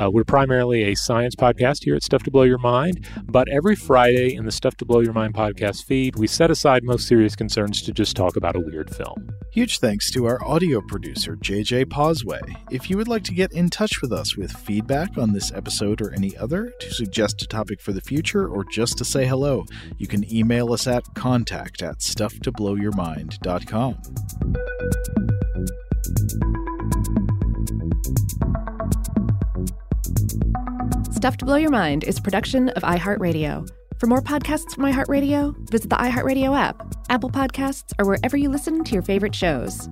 Uh, we're primarily a science podcast here at Stuff to Blow Your Mind, but every Friday in the Stuff to Blow Your Mind podcast feed, we set aside most serious concerns to just talk about a weird film. Huge thanks to our audio producer, JJ Posway. If you would like to get in touch with us with feedback on this episode or any other, to suggest a topic for the future, or just to say hello, you can email us at contact at stufftoblowyourmind.com. Stuff to Blow Your Mind is production of iHeartRadio. For more podcasts from iHeartRadio, visit the iHeartRadio app, Apple Podcasts, or wherever you listen to your favorite shows.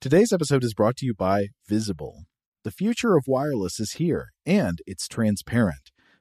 Today's episode is brought to you by Visible. The future of wireless is here, and it's transparent.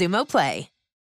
Xumo Play.